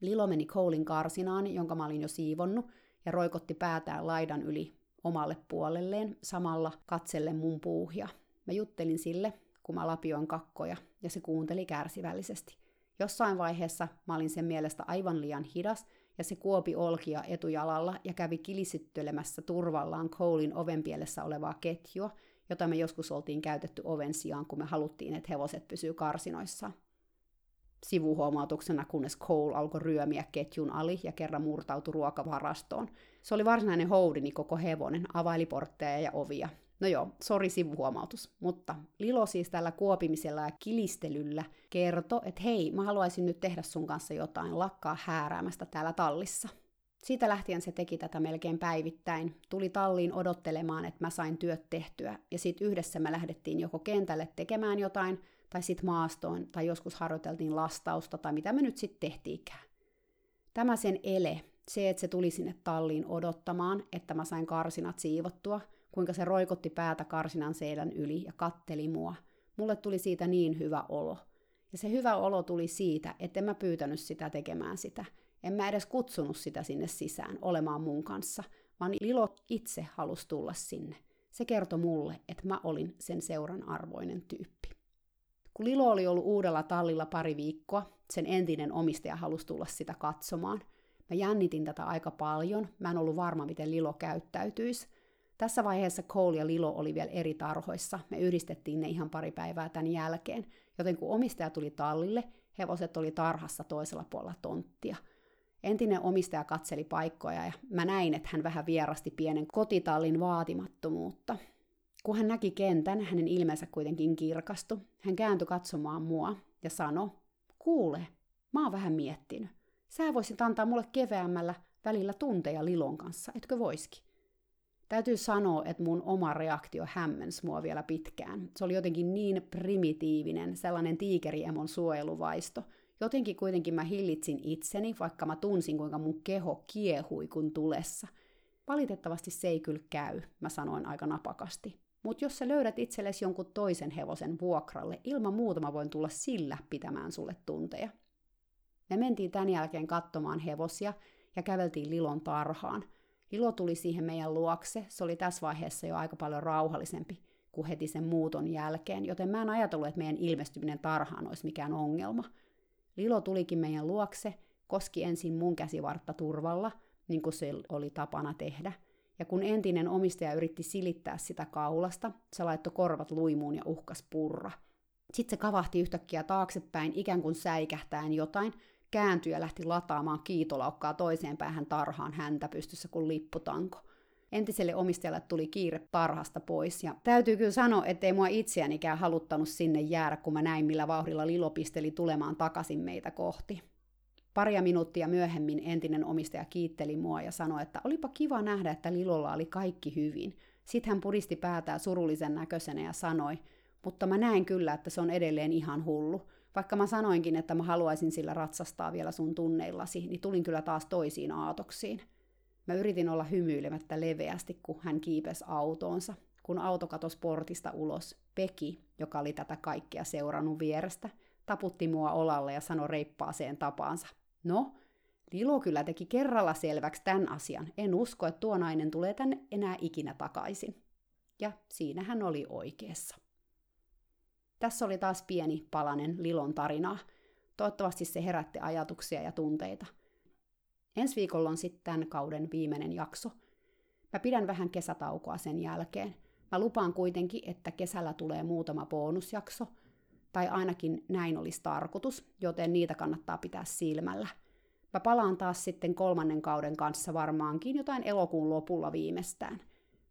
Lilo meni Koulin karsinaan, jonka mä olin jo siivonnut, ja roikotti päätään laidan yli omalle puolelleen, samalla katselle mun puuhia. Mä juttelin sille, kun mä lapioin kakkoja, ja se kuunteli kärsivällisesti. Jossain vaiheessa mä olin sen mielestä aivan liian hidas, ja se kuopi olkia etujalalla ja kävi kilisyttelemässä turvallaan Colein ovenpielessä olevaa ketjua, jota me joskus oltiin käytetty oven sijaan, kun me haluttiin, että hevoset pysyy karsinoissa. Sivuhuomautuksena, kunnes Cole alkoi ryömiä ketjun ali ja kerran murtautui ruokavarastoon. Se oli varsinainen houdini koko hevonen, availi portteja ja ovia, No joo, sori sivuhuomautus. Mutta Lilo siis tällä kuopimisella ja kilistelyllä kertoi, että hei, mä haluaisin nyt tehdä sun kanssa jotain, lakkaa hääräämästä täällä tallissa. Siitä lähtien se teki tätä melkein päivittäin. Tuli talliin odottelemaan, että mä sain työt tehtyä, ja sitten yhdessä me lähdettiin joko kentälle tekemään jotain, tai sitten maastoon, tai joskus harjoiteltiin lastausta, tai mitä me nyt sitten tehtiinkään. Tämä sen ele, se, että se tuli sinne talliin odottamaan, että mä sain karsinat siivottua, kuinka se roikotti päätä karsinan seinän yli ja katteli mua. Mulle tuli siitä niin hyvä olo. Ja se hyvä olo tuli siitä, että en mä pyytänyt sitä tekemään sitä. En mä edes kutsunut sitä sinne sisään olemaan mun kanssa, vaan Lilo itse halusi tulla sinne. Se kertoi mulle, että mä olin sen seuran arvoinen tyyppi. Kun Lilo oli ollut uudella tallilla pari viikkoa, sen entinen omistaja halusi tulla sitä katsomaan. Mä jännitin tätä aika paljon, mä en ollut varma, miten Lilo käyttäytyisi, tässä vaiheessa Cole ja Lilo oli vielä eri tarhoissa. Me yhdistettiin ne ihan pari päivää tämän jälkeen, joten kun omistaja tuli tallille, hevoset oli tarhassa toisella puolella tonttia. Entinen omistaja katseli paikkoja ja mä näin, että hän vähän vierasti pienen kotitallin vaatimattomuutta. Kun hän näki kentän, hänen ilmeensä kuitenkin kirkastui. Hän kääntyi katsomaan mua ja sanoi, kuule, mä oon vähän miettinyt. Sä voisit antaa mulle keveämmällä välillä tunteja Lilon kanssa, etkö voiskin? Täytyy sanoa, että mun oma reaktio hämmens mua vielä pitkään. Se oli jotenkin niin primitiivinen, sellainen tiikeriemon suojeluvaisto. Jotenkin kuitenkin mä hillitsin itseni, vaikka mä tunsin, kuinka mun keho kiehui kun tulessa. Valitettavasti se ei kyllä käy, mä sanoin aika napakasti. Mutta jos sä löydät itsellesi jonkun toisen hevosen vuokralle, ilman muuta mä voin tulla sillä pitämään sulle tunteja. Me mentiin tämän jälkeen katsomaan hevosia ja käveltiin Lilon tarhaan. Lilo tuli siihen meidän luokse, se oli tässä vaiheessa jo aika paljon rauhallisempi kuin heti sen muuton jälkeen, joten mä en ajatellut, että meidän ilmestyminen tarhaan olisi mikään ongelma. Lilo tulikin meidän luokse, koski ensin mun käsivartta turvalla, niin kuin se oli tapana tehdä – ja kun entinen omistaja yritti silittää sitä kaulasta, se laittoi korvat luimuun ja uhkas purra. Sitten se kavahti yhtäkkiä taaksepäin, ikään kuin säikähtäen jotain, kääntyi ja lähti lataamaan kiitolaukkaa toiseen päähän tarhaan häntä pystyssä kuin lipputanko. Entiselle omistajalle tuli kiire tarhasta pois, ja täytyy kyllä sanoa, ettei mua itseänikään haluttanut sinne jäädä, kun mä näin, millä vauhdilla Lilo pisteli tulemaan takaisin meitä kohti. Paria minuuttia myöhemmin entinen omistaja kiitteli mua ja sanoi, että olipa kiva nähdä, että Lilolla oli kaikki hyvin. Sitten hän puristi päätään surullisen näköisenä ja sanoi, mutta mä näen kyllä, että se on edelleen ihan hullu. Vaikka mä sanoinkin, että mä haluaisin sillä ratsastaa vielä sun tunneillasi, niin tulin kyllä taas toisiin aatoksiin. Mä yritin olla hymyilemättä leveästi, kun hän kiipesi autoonsa. Kun auto katosi portista ulos, Peki, joka oli tätä kaikkea seurannut vierestä, taputti mua olalle ja sanoi reippaaseen tapaansa. No, Lilo kyllä teki kerralla selväksi tämän asian. En usko, että tuo nainen tulee tänne enää ikinä takaisin. Ja siinä hän oli oikeassa. Tässä oli taas pieni palanen Lilon tarinaa. Toivottavasti se herätti ajatuksia ja tunteita. Ensi viikolla on sitten tämän kauden viimeinen jakso. Mä pidän vähän kesätaukoa sen jälkeen. Mä lupaan kuitenkin, että kesällä tulee muutama bonusjakso – tai ainakin näin olisi tarkoitus, joten niitä kannattaa pitää silmällä. Mä palaan taas sitten kolmannen kauden kanssa varmaankin jotain elokuun lopulla viimeistään.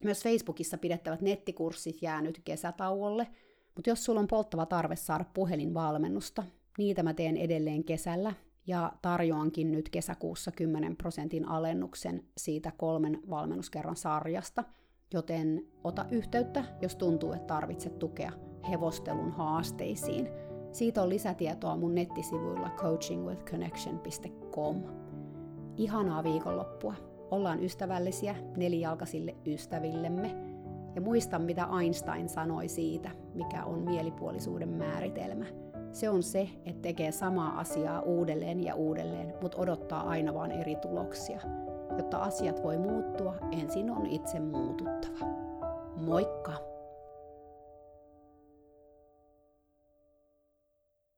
Myös Facebookissa pidettävät nettikurssit jää nyt kesätauolle, mutta jos sulla on polttava tarve saada puhelinvalmennusta, niitä mä teen edelleen kesällä ja tarjoankin nyt kesäkuussa 10 prosentin alennuksen siitä kolmen valmennuskerran sarjasta, joten ota yhteyttä, jos tuntuu, että tarvitset tukea hevostelun haasteisiin. Siitä on lisätietoa mun nettisivuilla coachingwithconnection.com. Ihanaa viikonloppua. Ollaan ystävällisiä nelijalkaisille ystävillemme. Ja muista, mitä Einstein sanoi siitä, mikä on mielipuolisuuden määritelmä. Se on se, että tekee samaa asiaa uudelleen ja uudelleen, mutta odottaa aina vain eri tuloksia. Jotta asiat voi muuttua, ensin on itse muututtava. Moikka!